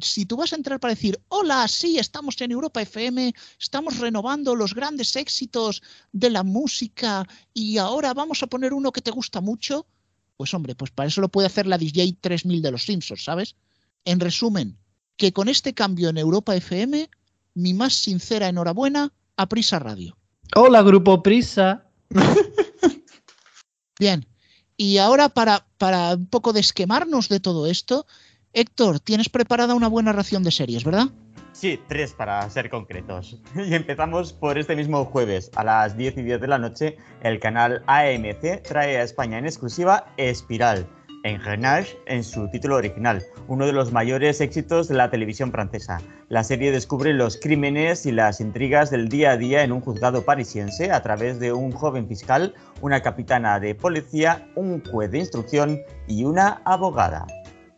S2: Si tú vas a entrar para decir, hola, sí, estamos en Europa FM, estamos renovando los grandes éxitos de la música y ahora vamos a poner uno que te gusta mucho, pues hombre, pues para eso lo puede hacer la DJ 3000 de los Simpsons, ¿sabes? En resumen, que con este cambio en Europa FM, mi más sincera enhorabuena a Prisa Radio.
S9: Hola, Grupo Prisa.
S2: Bien, y ahora para, para un poco de esquemarnos de todo esto, Héctor, tienes preparada una buena ración de series, ¿verdad?
S5: Sí, tres para ser concretos. Y empezamos por este mismo jueves, a las 10 y 10 de la noche, el canal AMC trae a España en exclusiva Espiral Engrenage en su título original, uno de los mayores éxitos de la televisión francesa. La serie descubre los crímenes y las intrigas del día a día en un juzgado parisiense a través de un joven fiscal, una capitana de policía, un juez de instrucción y una abogada.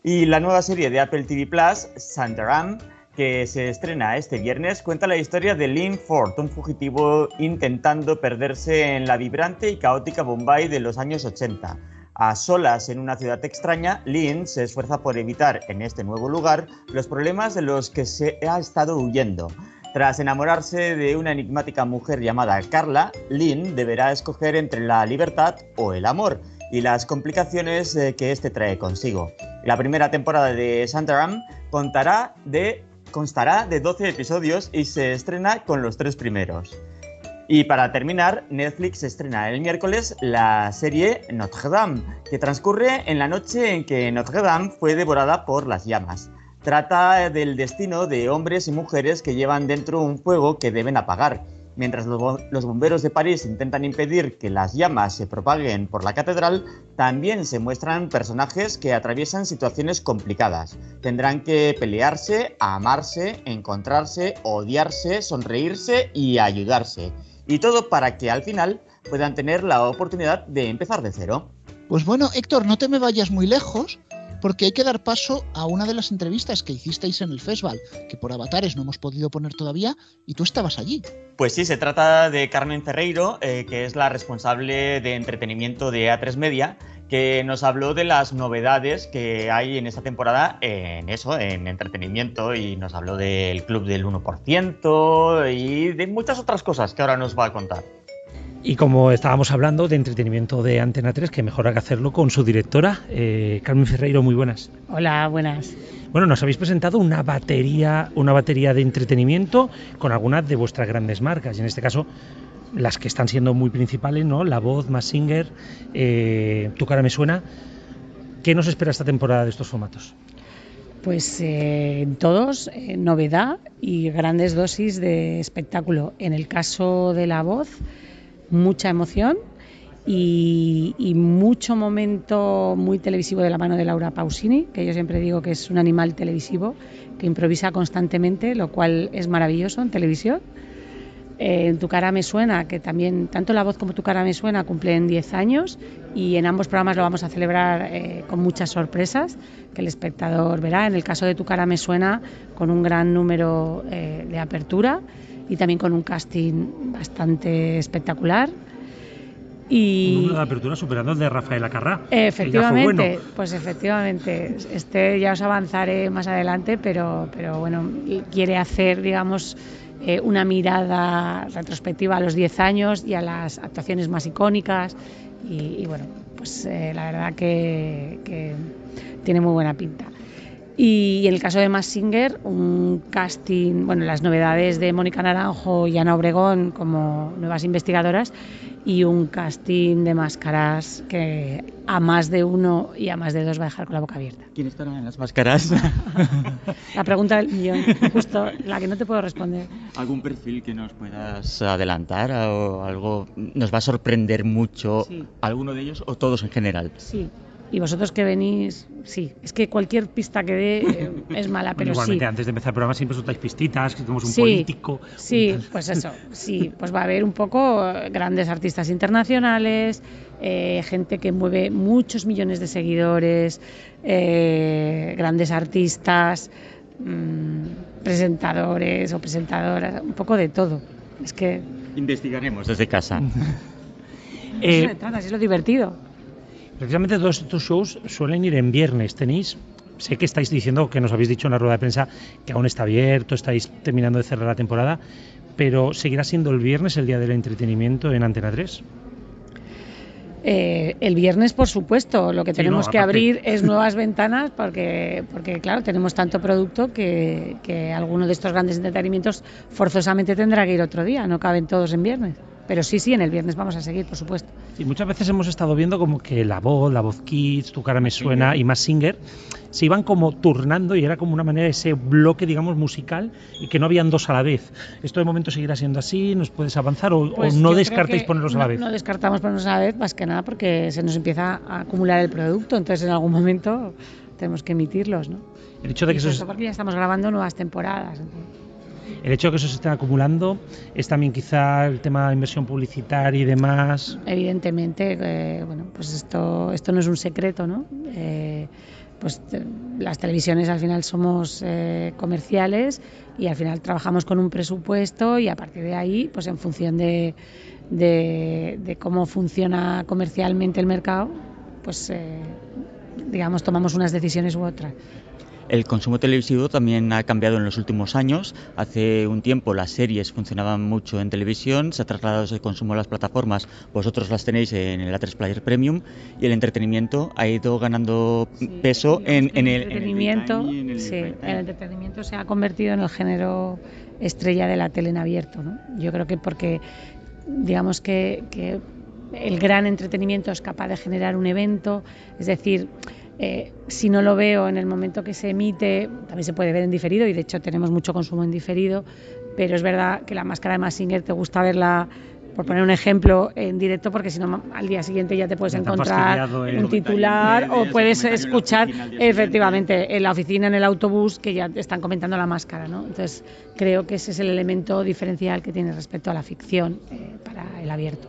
S5: Y la nueva serie de Apple TV Plus, Sandaram, que se estrena este viernes, cuenta la historia de Lynn Ford, un fugitivo intentando perderse en la vibrante y caótica Bombay de los años 80 a solas en una ciudad extraña, Lynn se esfuerza por evitar en este nuevo lugar los problemas de los que se ha estado huyendo. Tras enamorarse de una enigmática mujer llamada Carla, Lynn deberá escoger entre la libertad o el amor y las complicaciones eh, que este trae consigo. La primera temporada de Santaram contará constará de 12 episodios y se estrena con los tres primeros. Y para terminar, Netflix estrena el miércoles la serie Notre Dame, que transcurre en la noche en que Notre Dame fue devorada por las llamas. Trata del destino de hombres y mujeres que llevan dentro un fuego que deben apagar. Mientras los bomberos de París intentan impedir que las llamas se propaguen por la catedral, también se muestran personajes que atraviesan situaciones complicadas. Tendrán que pelearse, amarse, encontrarse, odiarse, sonreírse y ayudarse. Y todo para que al final puedan tener la oportunidad de empezar de cero.
S2: Pues bueno, Héctor, no te me vayas muy lejos, porque hay que dar paso a una de las entrevistas que hicisteis en el festival, que por avatares no hemos podido poner todavía, y tú estabas allí.
S5: Pues sí, se trata de Carmen Ferreiro, eh, que es la responsable de entretenimiento de A3 Media, que nos habló de las novedades que hay en esta temporada en eso, en entretenimiento, y nos habló del Club del 1% y de muchas otras cosas que ahora nos va a contar.
S10: Y como estábamos hablando de entretenimiento de Antena 3, que mejor que hacerlo con su directora, eh, Carmen Ferreiro, muy buenas.
S11: Hola, buenas.
S10: Bueno, nos habéis presentado una batería, una batería de entretenimiento con algunas de vuestras grandes marcas, y en este caso las que están siendo muy principales, ¿no? La Voz, Massinger, eh, Tu cara me suena. ¿Qué nos espera esta temporada de estos formatos?
S11: Pues eh, todos, eh, novedad y grandes dosis de espectáculo. En el caso de La Voz, mucha emoción y, mucho momento muy televisivo de la mano de Laura Pausini, que yo siempre digo que es un animal televisivo que improvisa constantemente, lo cual es maravilloso en televisión Eh, en Tu cara me suena, que también tanto La voz como Tu cara me suena cumplen 10 años y en ambos programas lo vamos a celebrar eh, con muchas sorpresas que el espectador verá. En el caso de Tu cara me suena con un gran número eh, de apertura y también con un casting bastante espectacular. Y
S8: Un número de apertura superando el de Rafael Acarrá.
S11: Efectivamente, pues efectivamente. Este ya os avanzaré más adelante, pero, pero bueno, quiere hacer, digamos, eh, una mirada retrospectiva a los 10 años y a las actuaciones más icónicas. Y, bueno, pues eh, la verdad que tiene muy buena pinta. Y en el caso de Mass Singer, un casting, bueno, las novedades de Mónica Naranjo y Ana Obregón como nuevas investigadoras y un casting de máscaras que a más de uno y a más de dos va a dejar con la boca abierta.
S12: ¿Quién estará en las máscaras?
S11: La pregunta del millón, justo la que no te puedo responder.
S12: ¿Algún perfil que nos puedas adelantar o algo nos va a sorprender mucho?
S11: Sí.
S12: ¿Alguno de ellos o todos en general?
S11: Sí. Y vosotros que venís, sí, es que cualquier pista que dé eh, es mala, pero
S8: igualmente,
S11: sí.
S8: antes de empezar el programa siempre soltáis pistitas, que tenemos un
S11: Sí,
S8: político.
S11: Sí, pues eso, sí, pues va a haber un poco eh, grandes artistas internacionales, eh, gente que mueve muchos millones de seguidores, eh, grandes artistas, mm, presentadores o presentadoras, un poco de todo. Es que
S12: Investigaremos desde casa.
S8: Eh,
S11: eso se trata, es lo divertido.
S8: Precisamente todos estos shows suelen ir en viernes. Tenéis, sé que estáis diciendo, que nos habéis dicho en la rueda de prensa, que aún está abierto, estáis terminando de cerrar la temporada, pero ¿seguirá siendo el viernes el día del entretenimiento en Antena 3?
S11: Eh, el viernes, por supuesto, lo que
S8: Sí,
S11: tenemos
S8: no,
S11: que abrir es nuevas ventanas porque, porque, claro, tenemos tanto producto que, que alguno de estos grandes entretenimientos forzosamente tendrá que ir otro día, no caben todos en viernes. Pero sí, sí, en el viernes vamos a seguir, por supuesto.
S8: Y muchas veces hemos estado viendo como que la voz, la voz Kids, Tu cara me suena y más Singer se iban como turnando y era como una manera ese bloque, digamos, musical y que no habían dos a la vez. ¿Esto de momento seguirá siendo así? ¿Nos puedes avanzar o, o
S11: Pues
S8: no
S11: yo creo
S8: descartéis
S11: que
S8: ponerlos a la
S11: no-
S8: vez?
S11: No descartamos ponerlos a la vez, más que nada porque se nos empieza a acumular el producto, entonces en algún momento tenemos que emitirlos, ¿no?
S8: El hecho de que
S11: Y
S8: eso
S11: todo porque ya estamos grabando nuevas temporadas. entonces.
S8: El hecho de que eso se esté acumulando es también quizá el tema de inversión publicitaria y demás.
S11: Evidentemente, eh, bueno, pues esto, esto no es un secreto, ¿no? Eh, pues te- las televisiones al final somos eh, comerciales y al final trabajamos con un presupuesto y a partir de ahí, pues en función de, de, de cómo funciona comercialmente el mercado, pues eh, digamos tomamos unas decisiones u otras.
S12: El consumo televisivo también ha cambiado en los últimos años. Hace un tiempo las series funcionaban mucho en televisión, se ha trasladado ese consumo a las plataformas, vosotros las tenéis en el A3 Player Premium y el entretenimiento ha ido ganando peso en, en el, en el
S11: entretenimiento,
S12: en el
S11: sí, el entretenimiento se ha convertido en el género estrella de la tele en abierto. ¿no? Yo creo que porque, digamos que, que el gran entretenimiento es capaz de generar un evento, es decir, eh, si no lo veo en el momento que se emite, también se puede ver en diferido y de hecho tenemos mucho consumo en diferido, pero es verdad que la máscara de Massinger te gusta verla, por poner un ejemplo, en directo porque si no al día siguiente ya te puedes
S8: Ya
S11: encontrar un titular o puedes
S12: en
S11: escuchar efectivamente en la oficina, en el autobús, que ya están comentando la máscara. ¿no? Entonces creo que ese es el elemento diferencial que tiene respecto a la ficción eh, para el abierto.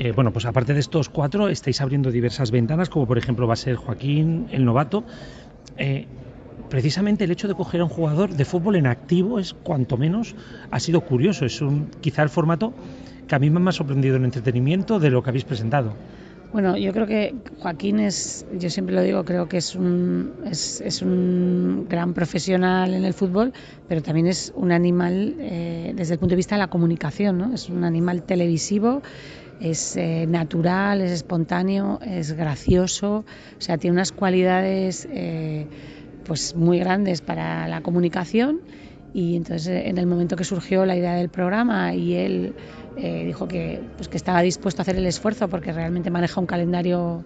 S8: Eh, bueno, pues aparte de estos cuatro, estáis abriendo diversas ventanas, como por ejemplo va a ser Joaquín, el novato. Eh, precisamente el hecho de coger a un jugador de fútbol en activo es cuanto menos ha sido curioso. Es un, quizá el formato que a mí me ha sorprendido en entretenimiento de lo que habéis presentado.
S11: Bueno, yo creo que Joaquín es, yo siempre lo digo, creo que es un, es, un gran profesional en el fútbol, pero también es un animal eh, desde el punto de vista de la comunicación, ¿no? Es un animal televisivo, es eh, natural, es espontáneo, es gracioso, o sea, tiene unas cualidades eh, pues muy grandes para la comunicación. Y entonces eh, en el momento que surgió la idea del programa y él eh, dijo que, pues, que estaba dispuesto a hacer el esfuerzo porque realmente maneja un calendario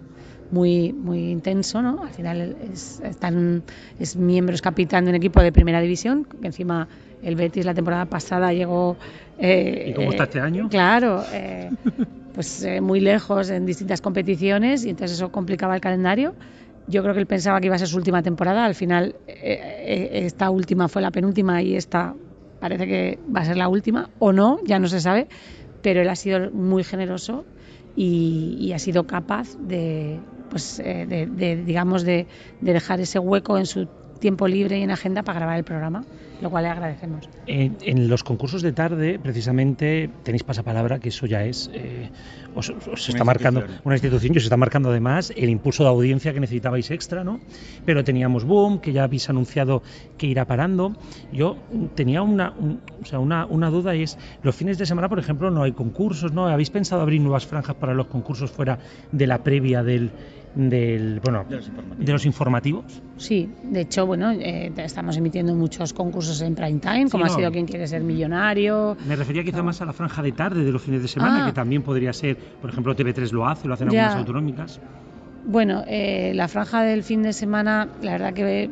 S11: muy, muy intenso, ¿no? Al final es, es tan- es miembro, es capitán de un equipo de primera división, que encima el Betis la temporada pasada llegó... eh,
S8: ¿Y cómo está este año?
S11: Claro, eh, pues eh, muy lejos en distintas competiciones y entonces eso complicaba el calendario. Yo creo que él pensaba que iba a ser su última temporada, al final eh, eh, esta última fue la penúltima y esta parece que va a ser la última o no, ya no se sabe, pero él ha sido muy generoso y, ha sido capaz de, pues, eh, de, digamos, de, de dejar ese hueco en su tiempo libre y en agenda para grabar el programa lo cual le agradecemos.
S10: en los concursos de tarde, precisamente, tenéis pasapalabra, que eso ya es, eh, os, está marcando una institución y os está marcando además el impulso de audiencia que necesitabais extra, ¿no? Pero teníamos Boom, que ya habéis anunciado que irá parando. Yo tenía una, o sea, una, una duda y es, los fines de semana, por ejemplo, no hay concursos, ¿no? ¿Habéis pensado abrir nuevas franjas para los concursos fuera de la previa del del bueno de los informativos.
S11: Sí, de hecho, bueno, eh, estamos emitiendo muchos concursos en prime time, como ha sido quien quiere ser millonario.
S10: Me refería quizá más a la franja de tarde de los fines de semana, ah. que también podría ser, por ejemplo, TV3 lo hace, lo hacen algunas autonómicas.
S11: Bueno, eh, la franja del fin de semana, la verdad que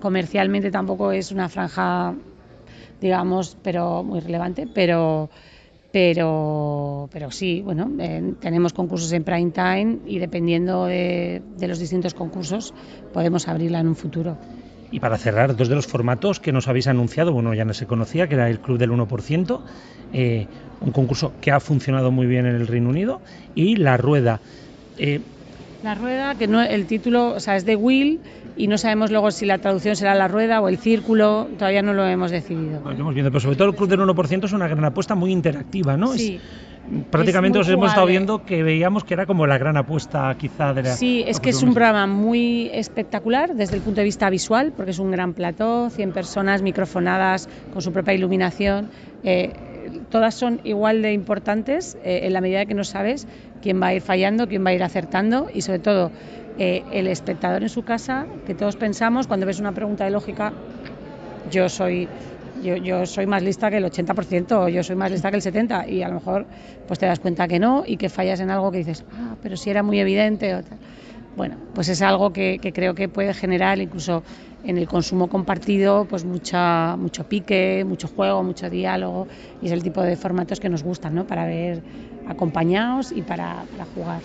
S11: comercialmente tampoco es una franja, digamos, pero muy relevante, pero pero, pero sí, bueno, eh, tenemos concursos en prime time y dependiendo de, los distintos concursos podemos abrirla en un futuro.
S10: Y para cerrar, dos de los formatos que nos habéis anunciado, bueno, ya no se conocía, que era el Club del 1%, eh, un concurso que ha funcionado muy bien en el Reino Unido, y La Rueda.
S11: Eh, la Rueda, que no, el título, o sea, es de Will, y no sabemos luego si la traducción será la rueda o el círculo, todavía no lo hemos decidido.
S10: Lo hemos viendo, pero sobre todo el Club del 1% es una gran apuesta muy interactiva, ¿no? Sí. prácticamente os hemos estado viendo que veíamos que era como la gran apuesta quizá de la...
S11: Sí, es que es un programa muy espectacular desde el punto de vista visual, porque es un gran plató, 100 personas microfonadas con su propia iluminación. Eh, todas son igual de importantes eh, en la medida que no sabes quién va a ir fallando, quién va a ir acertando y sobre todo eh, el espectador en su casa, que todos pensamos, cuando ves una pregunta de lógica, yo soy, yo, soy más lista que el 80%, o yo soy más lista que el 70%, y a lo mejor pues te das cuenta que no y que fallas en algo que dices, ah, pero si era muy evidente. O Bueno, pues es algo que, creo que puede generar incluso en el consumo compartido pues mucha, mucho pique, mucho juego, mucho diálogo y es el tipo de formatos que nos gustan ¿no? para ver acompañados y para, para jugar.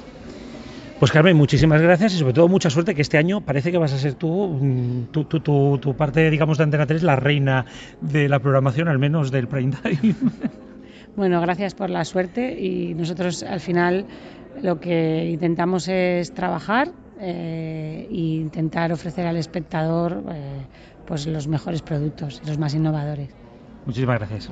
S10: Pues Carmen, muchísimas gracias y sobre todo mucha suerte que este año parece que vas a ser tú, mm, tu, tu, parte, digamos, de Antena 3, la reina de la programación, al menos del prime time.
S11: Bueno, gracias por la suerte y nosotros al final lo que intentamos es trabajar eh, e intentar ofrecer al espectador eh, pues los mejores productos, los más innovadores.
S10: Muchísimas gracias.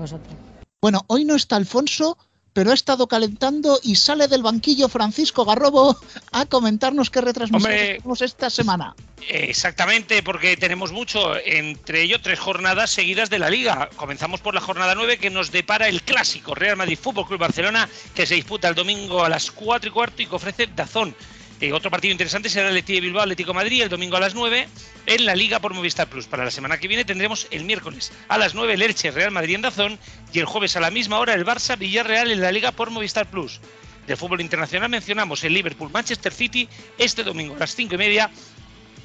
S2: Bueno, hoy no está Alfonso, pero ha estado calentando y sale del banquillo Francisco Garrobo a comentarnos qué retransmisión tenemos esta semana.
S8: Exactamente, porque tenemos mucho, entre ello tres jornadas seguidas de la Liga. Comenzamos por la jornada 9 que nos depara el clásico Real Madrid Fútbol Club Barcelona, que se disputa el domingo a las 4 y cuarto y que ofrece Dazón. Eh, otro partido interesante será el de Bilbao Atlético Madrid el domingo a las 9 en la Liga por Movistar Plus. Para la semana que viene tendremos el miércoles a las 9 el Elche Real Madrid en Dazón y el jueves a la misma hora el Barça Villarreal en la Liga por Movistar Plus. De fútbol internacional mencionamos el Liverpool Manchester City este domingo a las 5 y media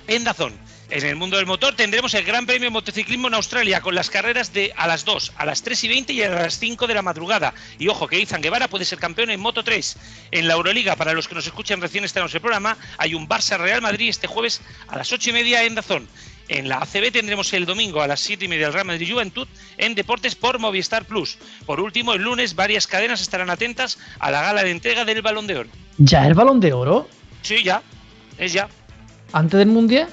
S8: en Dazón. En el mundo del motor tendremos el Gran Premio de Motociclismo en Australia con las carreras de a las 2, a las 3 y 20 y a las 5 de la madrugada. Y ojo que Izan Guevara puede ser campeón en Moto 3. En la Euroliga, para los que nos escuchan recién estamos el programa, hay un Barça Real Madrid este jueves a las 8 y media en Dazón. En la ACB tendremos el domingo a las 7 y media el Real Madrid Juventud en Deportes por Movistar Plus. Por último, el lunes varias cadenas estarán atentas a la gala de entrega del Balón de Oro.
S9: ¿Ya el Balón de Oro?
S8: Sí, ya. Es ya.
S9: ¿Antes del Mundial?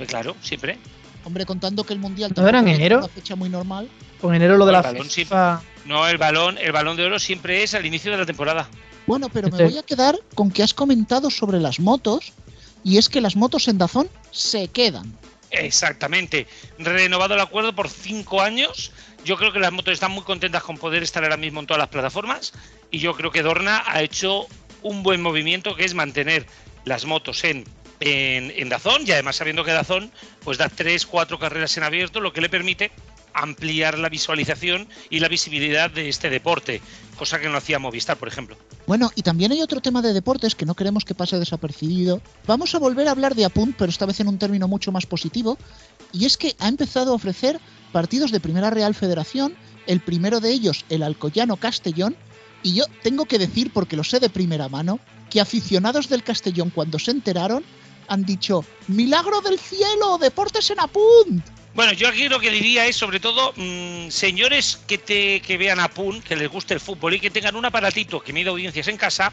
S8: Pues claro, siempre.
S2: Hombre, contando que el mundial
S9: ¿No era en enero?
S2: una fecha muy normal.
S9: Con enero lo de la FIFA.
S8: No, el balón, el balón de oro siempre es al inicio de la temporada.
S2: Bueno, pero me voy a quedar con que has comentado sobre las motos y es que las motos en Dazón se quedan.
S8: Exactamente. Renovado el acuerdo por cinco años. Yo creo que las motos están muy contentas con poder estar ahora mismo en todas las plataformas y yo creo que Dorna ha hecho un buen movimiento que es mantener las motos en en, Dazón y además sabiendo que Dazón pues da tres, cuatro carreras en abierto, lo que le permite ampliar la visualización y la visibilidad de este deporte, cosa que no hacía Movistar, por ejemplo.
S2: Bueno, y también hay otro tema de deportes que no queremos que pase desapercibido. Vamos a volver a hablar de Apunt, pero esta vez en un término mucho más positivo, y es que ha empezado a ofrecer partidos de Primera Real Federación, el primero de ellos el Alcoyano Castellón, y yo tengo que decir, porque lo sé de primera mano, que aficionados del Castellón cuando se enteraron han dicho, milagro del cielo, deportes en Apunt.
S8: Bueno, yo aquí lo que diría es, sobre todo, mmm, señores que, te, que vean a PUN, que les guste el fútbol y que tengan un aparatito que mide audiencias en casa,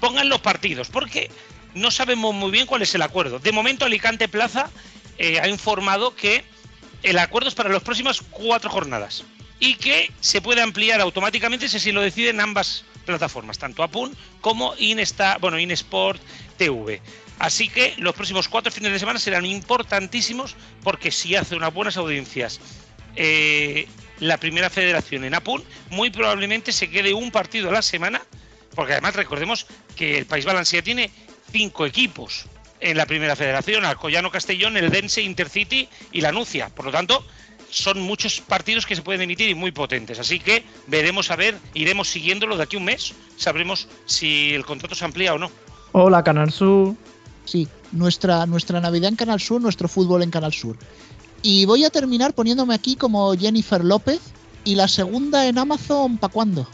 S8: pongan los partidos, porque no sabemos muy bien cuál es el acuerdo. De momento, Alicante Plaza eh, ha informado que el acuerdo es para las próximas cuatro jornadas y que se puede ampliar automáticamente si lo deciden ambas plataformas, tanto Apun como Insta, bueno, Insport TV. Así que los próximos cuatro fines de semana serán importantísimos porque si hace unas buenas audiencias eh, la primera federación en Apun, muy probablemente se quede un partido a la semana, porque además recordemos que el País Valencia tiene cinco equipos en la primera federación, Alcoyano Castellón, el Dense, Intercity y la Nucia. Por lo tanto, son muchos partidos que se pueden emitir y muy potentes. Así que veremos a ver, iremos siguiéndolo de aquí a un mes, sabremos si el contrato se amplía o no.
S9: Hola, Canal Sur.
S2: Sí, nuestra, nuestra Navidad en Canal Sur, nuestro fútbol en Canal Sur. Y voy a terminar poniéndome aquí como Jennifer López. ¿Y la segunda en Amazon para cuándo?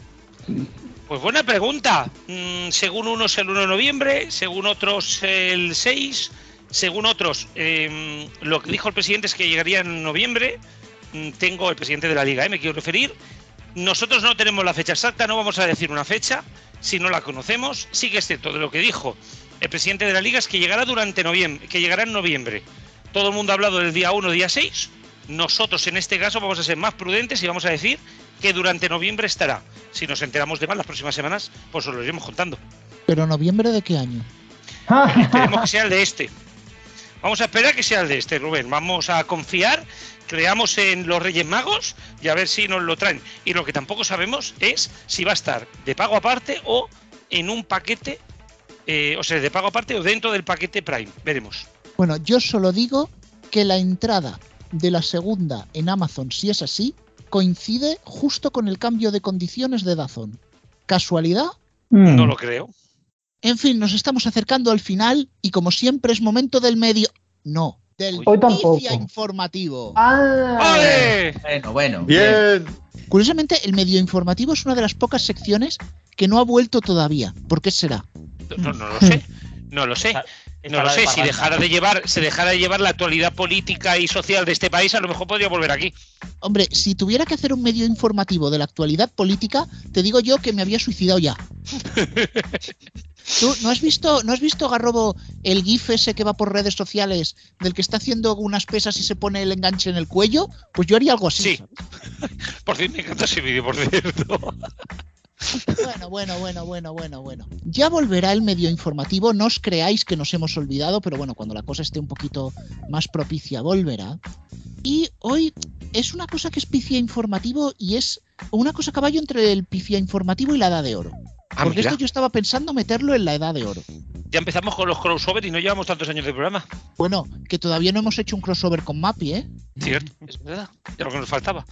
S8: Pues buena pregunta. Mm, según unos el 1 de noviembre, según otros el 6, según otros eh, lo que dijo el presidente es que llegaría en noviembre. Mm, tengo el presidente de la liga, ¿eh? me quiero referir. Nosotros no tenemos la fecha exacta, no vamos a decir una fecha si no la conocemos. Sí que es cierto de lo que dijo el presidente de la liga es que llegará durante noviembre, que llegará en noviembre. Todo el mundo ha hablado del día 1, día 6. Nosotros en este caso vamos a ser más prudentes y vamos a decir que durante noviembre estará. Si nos enteramos de más las próximas semanas, pues os lo iremos contando.
S2: ¿Pero noviembre de qué año?
S8: Esperemos que sea el de este. Vamos a esperar que sea el de este, Rubén. Vamos a confiar, creamos en los Reyes Magos y a ver si nos lo traen. Y lo que tampoco sabemos es si va a estar de pago aparte o en un paquete, eh, o sea, de pago aparte o dentro del paquete Prime. Veremos.
S2: Bueno, yo solo digo que la entrada de la segunda en Amazon, si es así, coincide justo con el cambio de condiciones de Dazón. ¿Casualidad?
S8: Mm. No lo creo.
S2: En fin, nos estamos acercando al final y como siempre es momento del medio... No, del
S9: Hoy tampoco.
S2: informativo.
S9: Ah.
S4: Bueno, bueno.
S7: Bien.
S2: Curiosamente, el medio informativo es una de las pocas secciones que no ha vuelto todavía. ¿Por qué será?
S8: No, no lo sé. No lo sé. No lo sé. Si dejara de llevar, se dejara de llevar la actualidad política y social de este país, a lo mejor podría volver aquí.
S2: Hombre, si tuviera que hacer un medio informativo de la actualidad política, te digo yo que me había suicidado ya. ¿Tú no has visto, no has visto Garrobo el GIF ese que va por redes sociales del que está haciendo unas pesas y se pone el enganche en el cuello? Pues yo haría algo así.
S8: Sí.
S2: ¿sabes?
S8: Por me encanta ese vídeo, por cierto.
S2: Bueno, bueno, bueno, bueno, bueno, bueno. Ya volverá el medio informativo, no os creáis que nos hemos olvidado, pero bueno, cuando la cosa esté un poquito más propicia, volverá. Y hoy es una cosa que es pifia informativo y es una cosa a caballo entre el pifia informativo y la edad de oro.
S8: Ah,
S2: Porque
S8: mira.
S2: esto yo estaba pensando meterlo en la edad de oro.
S8: Ya empezamos con los crossover y no llevamos tantos años de programa.
S2: Bueno, que todavía no hemos hecho un crossover con Mapi, ¿eh?
S8: Cierto, es verdad. Ya lo que nos faltaba.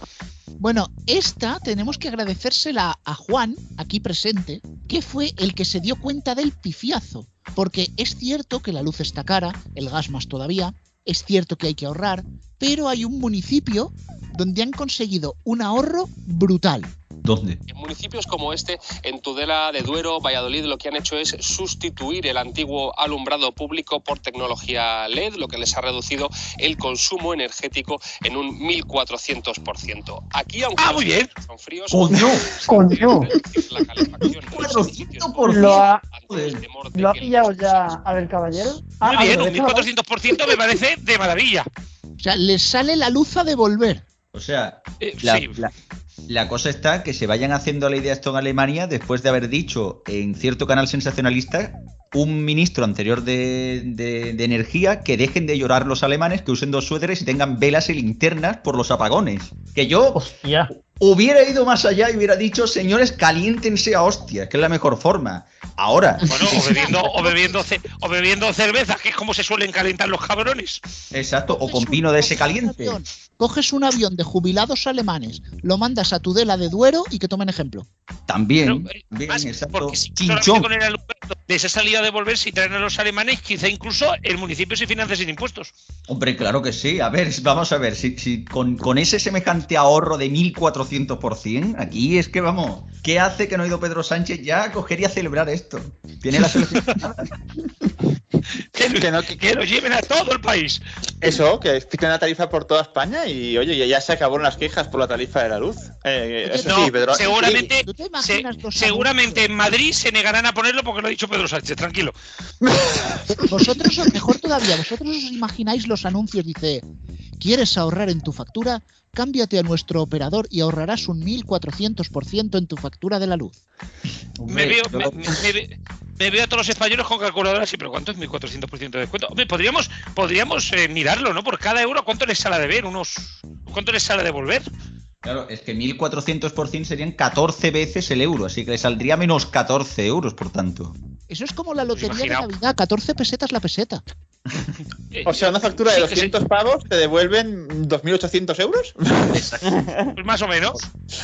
S2: Bueno, esta tenemos que agradecérsela a Juan, aquí presente, que fue el que se dio cuenta del pifiazo. Porque es cierto que la luz está cara, el gas más todavía, es cierto que hay que ahorrar, pero hay un municipio donde han conseguido un ahorro brutal.
S4: ¿Dónde?
S13: En municipios como este, en Tudela de Duero, Valladolid, lo que han hecho es sustituir el antiguo alumbrado público por tecnología LED, lo que les ha reducido el consumo energético en un 1400%. Aquí, aunque
S8: Ah, muy bien.
S13: son fríos,
S4: ¡Coño!
S9: Coño.
S13: reducir la calefacción en esos sitios
S4: 400%.
S9: Lo ha, ¿Lo ha pillado ya
S13: se
S9: a ver, caballero? Ah,
S8: Muy bien,
S9: ah,
S8: un
S9: pero esto-
S8: 1400% me parece de maravilla.
S2: O sea, les sale la luz a devolver.
S4: O sea,
S8: Eh,
S4: la,
S8: sí.
S4: la- la cosa está que se vayan haciendo la idea esto en Alemania después de haber dicho en cierto canal sensacionalista un ministro anterior de, de- de energía que dejen de llorar los alemanes, que usen dos suéteres y tengan velas y linternas por los apagones. Que yo
S9: Hostia.
S4: hubiera ido más allá y hubiera dicho, señores, caliéntense a hostia, que es la mejor forma. Ahora,
S8: Bueno, o bebiendo, o, bebiendo, ce- o bebiendo cerveza, que es como se suelen calentar los cabrones.
S4: exacto, o con vino de ese
S2: un
S4: caliente.
S2: avión, Coges un avión de jubilados alemanes, lo mandas a Tudela de Duero y que tomen ejemplo.
S4: También,
S8: Pero, eh,
S4: bien,
S8: más,
S4: exacto.
S8: porque si con el de esa salida a devolver, si traen a los alemanes, quizá incluso el municipio se financia sin impuestos.
S4: Hombre, claro que sí. A ver, vamos a ver, si, si con, con ese semejante ahorro de 1400%, aquí es que vamos, ¿qué hace que no ha ido Pedro Sánchez ya a coger y a celebrar esto? Tiene la selección.
S8: que,
S7: Que no-
S8: que lo lleven a todo el país.
S7: Eso, que fijen la tarifa por toda España y oye, ya, ya se acabaron las quejas por la tarifa de la luz. Eh, eso
S8: No,
S7: sí, Pedro.
S8: seguramente,
S2: ¿Tú te
S8: se-
S2: imaginas los
S8: seguramente en Madrid se negarán a ponerlo porque lo ha dicho Pedro Sánchez, tranquilo.
S2: Vosotros, o mejor todavía, vosotros os imagináis los anuncios, dice, ¿quieres ahorrar en tu factura? Cámbiate a nuestro operador y ahorrarás un 1400% en tu factura de la luz.
S8: Me veo, me, me- me ve- me veo a todos los españoles con calculadoras y pero ¿cuánto es 1400% de descuento? Hombre, podríamos, podríamos eh, mirarlo, ¿no? Por cada euro, ¿cuánto les sale a deber? Unos, ¿Cuánto les sale a devolver?
S4: Claro, es que 1400% serían 14 veces el euro, así que le saldría menos 14 euros, por tanto.
S2: Eso es como la lotería de. Navidad, 14 pesetas la peseta.
S8: Eh,
S7: O sea, una factura de
S8: sí, que sí.
S7: 200 pavos te devuelven 2.800 euros.
S8: Pues más o menos.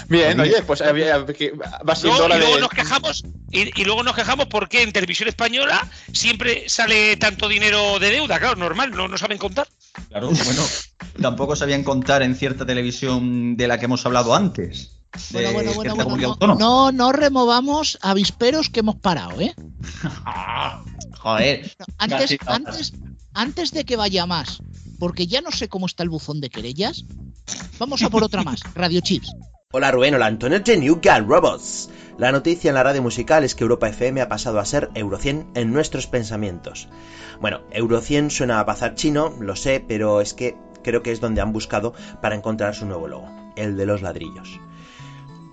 S7: Bien, oye, pues había- que va siendo
S8: No,
S7: hora
S8: y luego
S7: de.
S8: nos quejamos y, y luego nos quejamos porque en televisión española siempre sale tanto dinero de deuda, claro, normal, no, no saben contar.
S4: Claro, bueno, tampoco sabían contar en cierta televisión de la que hemos hablado antes. De
S2: Bueno, bueno, bueno, bueno, no, no, no removamos avisperos que hemos parado, ¿eh?
S4: Joder.
S2: Antes, antes, antes de que vaya más, porque ya no sé cómo está el buzón de querellas, vamos a por otra más, Radio Chips.
S14: Hola Rubén, hola Antonio de New Gun Robots. La noticia en la radio musical es que Europa FM ha pasado a ser Euro 100 en nuestros pensamientos. Bueno, Euro 100 suena a bazar chino, lo sé, pero es que creo que es donde han buscado para encontrar su nuevo logo, el de los ladrillos.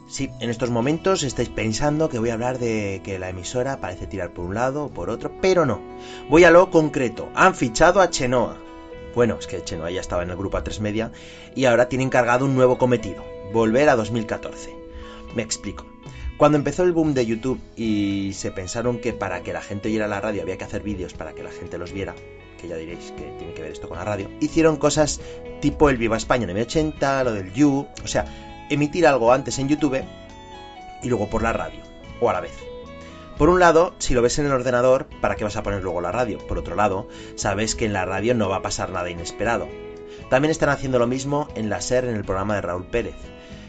S14: Sí, en estos momentos estáis pensando que voy a hablar de que la emisora parece tirar por un lado o por otro, pero no. Voy a lo concreto. Han fichado a Chenoa. Bueno, es que Chenoa ya estaba en el grupo A3 Media y ahora tiene encargado un nuevo cometido, volver a 2014. Me explico. Cuando empezó el boom de YouTube y se pensaron que para que la gente oyera la radio había que hacer vídeos para que la gente los viera, que ya diréis que tiene que ver esto con la radio, hicieron cosas tipo el Viva España en M80, lo del You, o sea, emitir algo antes en YouTube y luego por la radio, o a la vez. Por un lado, si lo ves en el ordenador, ¿para qué vas a poner luego la radio? Por otro lado, sabes que en la radio no va a pasar nada inesperado. También están haciendo lo mismo en la SER en el programa de Raúl Pérez.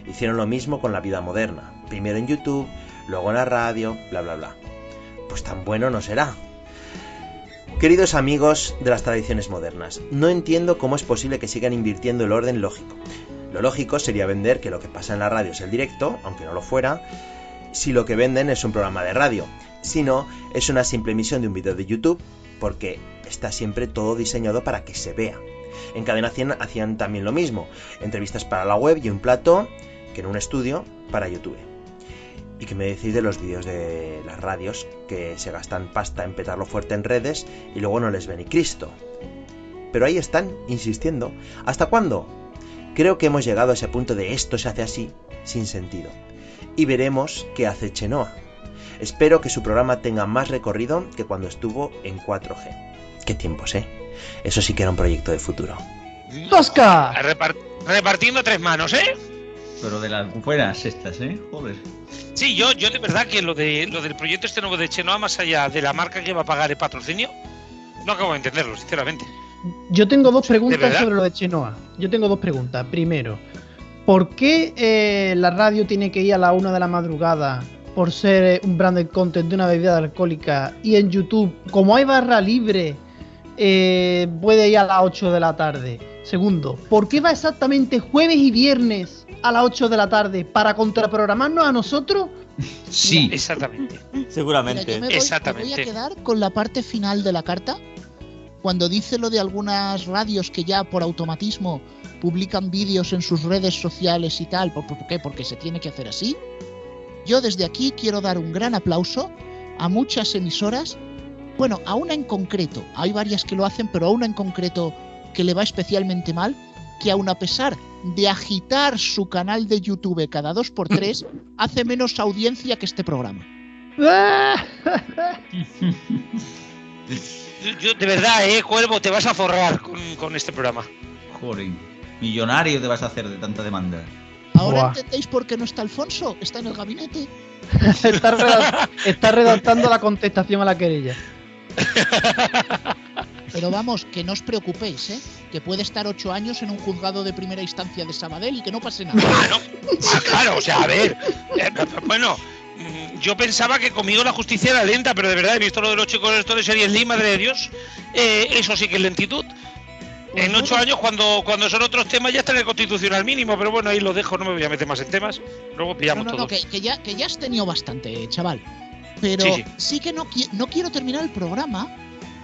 S14: Hicieron lo mismo con la vida moderna. Primero en YouTube, luego en la radio, bla bla bla. Pues tan bueno no será. Queridos amigos de las tradiciones modernas, no entiendo cómo es posible que sigan invirtiendo el orden lógico. Lo lógico sería vender que lo que pasa en la radio es el directo, aunque no lo fuera, si lo que venden es un programa de radio. Si no, es una simple emisión de un vídeo de YouTube, porque está siempre todo diseñado para que se vea. En Cadena 100 hacían también lo mismo, entrevistas para la web y un plató, que en un estudio, para YouTube. ¿Y qué me decís de los vídeos de las radios que se gastan pasta en petarlo fuerte en redes y luego no les ve ni Cristo? Pero ahí están, insistiendo. ¿Hasta cuándo? Creo que hemos llegado a ese punto de esto se hace así, sin sentido. Y veremos qué hace Chenoa. Espero que su programa tenga más recorrido que cuando estuvo en 4G. Qué tiempos, ¿eh? Eso sí que era un proyecto de futuro.
S9: ¡Tosca!
S8: Repar- repartiendo tres manos, ¿eh?
S4: Pero de las buenas estas, ¿eh? Joder.
S8: Sí, yo, yo de verdad que lo de lo del proyecto este nuevo de Chenoa, más allá de la marca que va a pagar el patrocinio, no acabo de entenderlo, sinceramente.
S9: Yo tengo dos preguntas sobre lo de Chenoa. Yo tengo dos preguntas. Primero, ¿por qué eh, la radio tiene que ir a la una de la madrugada por ser eh, un branded content de una bebida alcohólica y en YouTube, como hay barra libre, eh, puede ir a las 8 de la tarde? Segundo, ¿por qué va exactamente jueves y viernes a las 8 de la tarde para contraprogramarnos a nosotros?
S4: Sí.
S8: Exactamente.
S2: Mira,
S5: Seguramente.
S2: yo me voy, me voy a quedar con la parte final de la carta, cuando dice lo de algunas radios que ya por automatismo publican vídeos en sus redes sociales y tal. ¿Por, por qué? Porque se tiene que hacer así. Yo desde aquí quiero dar un gran aplauso a muchas emisoras, bueno, a una en concreto, hay varias que lo hacen, pero a una en concreto que le va especialmente mal, que aun a pesar de agitar su canal de YouTube cada dos por tres, hace menos audiencia que este programa.
S8: Yo, yo, de verdad, eh, Cuervo, te vas a forrar con, con este programa.
S4: Joder. Millonario te vas a hacer de tanta demanda.
S2: Ahora
S9: Buah.
S2: entendéis por qué no está Alfonso, está en el gabinete.
S9: está, redact- está redactando la contestación a la querella.
S2: Pero vamos, que no os preocupéis, ¿eh? Que puede estar ocho años en un juzgado de primera instancia de Sabadell y que no pase nada.
S8: Ah, claro, o sea, a ver. eh, bueno, yo pensaba que conmigo la justicia era lenta, pero de verdad he visto lo de los chicos esto de series Lee, madre de Dios. eh, eso sí que es lentitud. En ocho años, cuando, cuando son otros temas, ya está en el constitucional mínimo, pero bueno, ahí lo dejo, no me voy a meter más en temas. Luego pillamos
S2: no, no,
S8: todos.
S2: que, que ya, que ya has tenido bastante, chaval. Pero
S8: Sí,
S2: sí,
S8: sí.
S2: que no, no quiero terminar el programa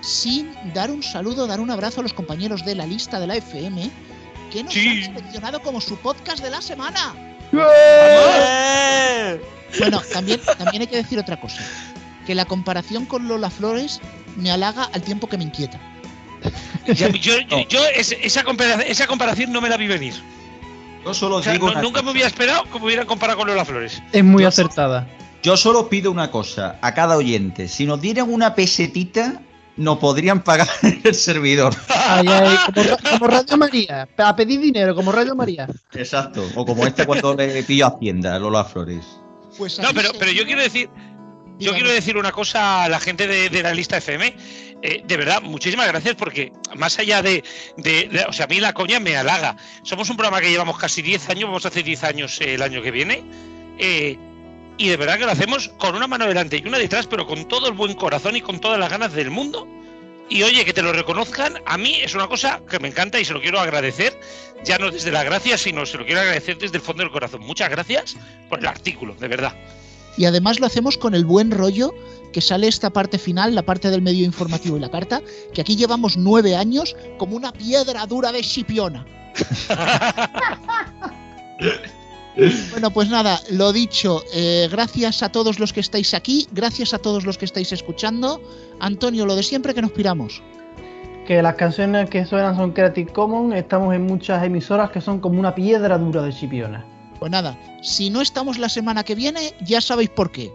S2: sin dar un saludo, dar un abrazo a los compañeros de la lista de la FM que nos han seleccionado como su podcast de la semana. Bueno, también, también hay que decir otra cosa. Que la comparación con Lola Flores me halaga al tiempo que me inquieta.
S8: Yo, yo- yo- yo es- esa, comparación, esa comparación no me la vi venir.
S4: Yo solo
S8: O sea,
S4: digo
S8: no- nunca me hubiera esperado que me hubieran comparado con Lola Flores.
S9: Es muy acertada.
S4: Yo solo pido una cosa a cada oyente. Si nos dieran una pesetita, nos podrían pagar el servidor.
S9: Ay, ay, como, Ra- como Radio María. A pedir dinero, como Radio María.
S4: Exacto. O como este cuando le pillo a Hacienda, Lola Flores.
S2: Pues
S8: No, pero, pero yo quiero decir, yo quiero decir una cosa a la gente de, de la lista FM. Eh, de verdad, muchísimas gracias porque más allá de, de- de- O sea, a mí la coña me halaga. Somos un programa que llevamos casi 10 años, vamos a hacer 10 años eh, el año que viene. eh, y de verdad que lo hacemos con una mano delante y una detrás, pero con todo el buen corazón y con todas las ganas del mundo. Y oye, que te lo reconozcan, a mí es una cosa que me encanta y se lo quiero agradecer, ya no desde la gracia, sino se lo quiero agradecer desde el fondo del corazón. Muchas gracias por el artículo, de verdad.
S2: Y además lo hacemos con el buen rollo que sale esta parte final, la parte del medio informativo y la carta, que aquí llevamos nueve años como una piedra dura de Chipiona. Bueno, pues nada, lo dicho, eh, gracias a todos los que estáis aquí, gracias a todos los que estáis escuchando. Antonio, lo de siempre que nos piramos.
S9: Que las canciones que suenan son Creative Commons. Estamos en muchas emisoras que son como una piedra dura de Chipiona.
S2: Pues nada, si no estamos la semana que viene, ya sabéis por qué.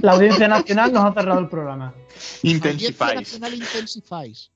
S9: La Audiencia Nacional nos ha cerrado el programa.
S2: Audiencia Nacional Intensifáis.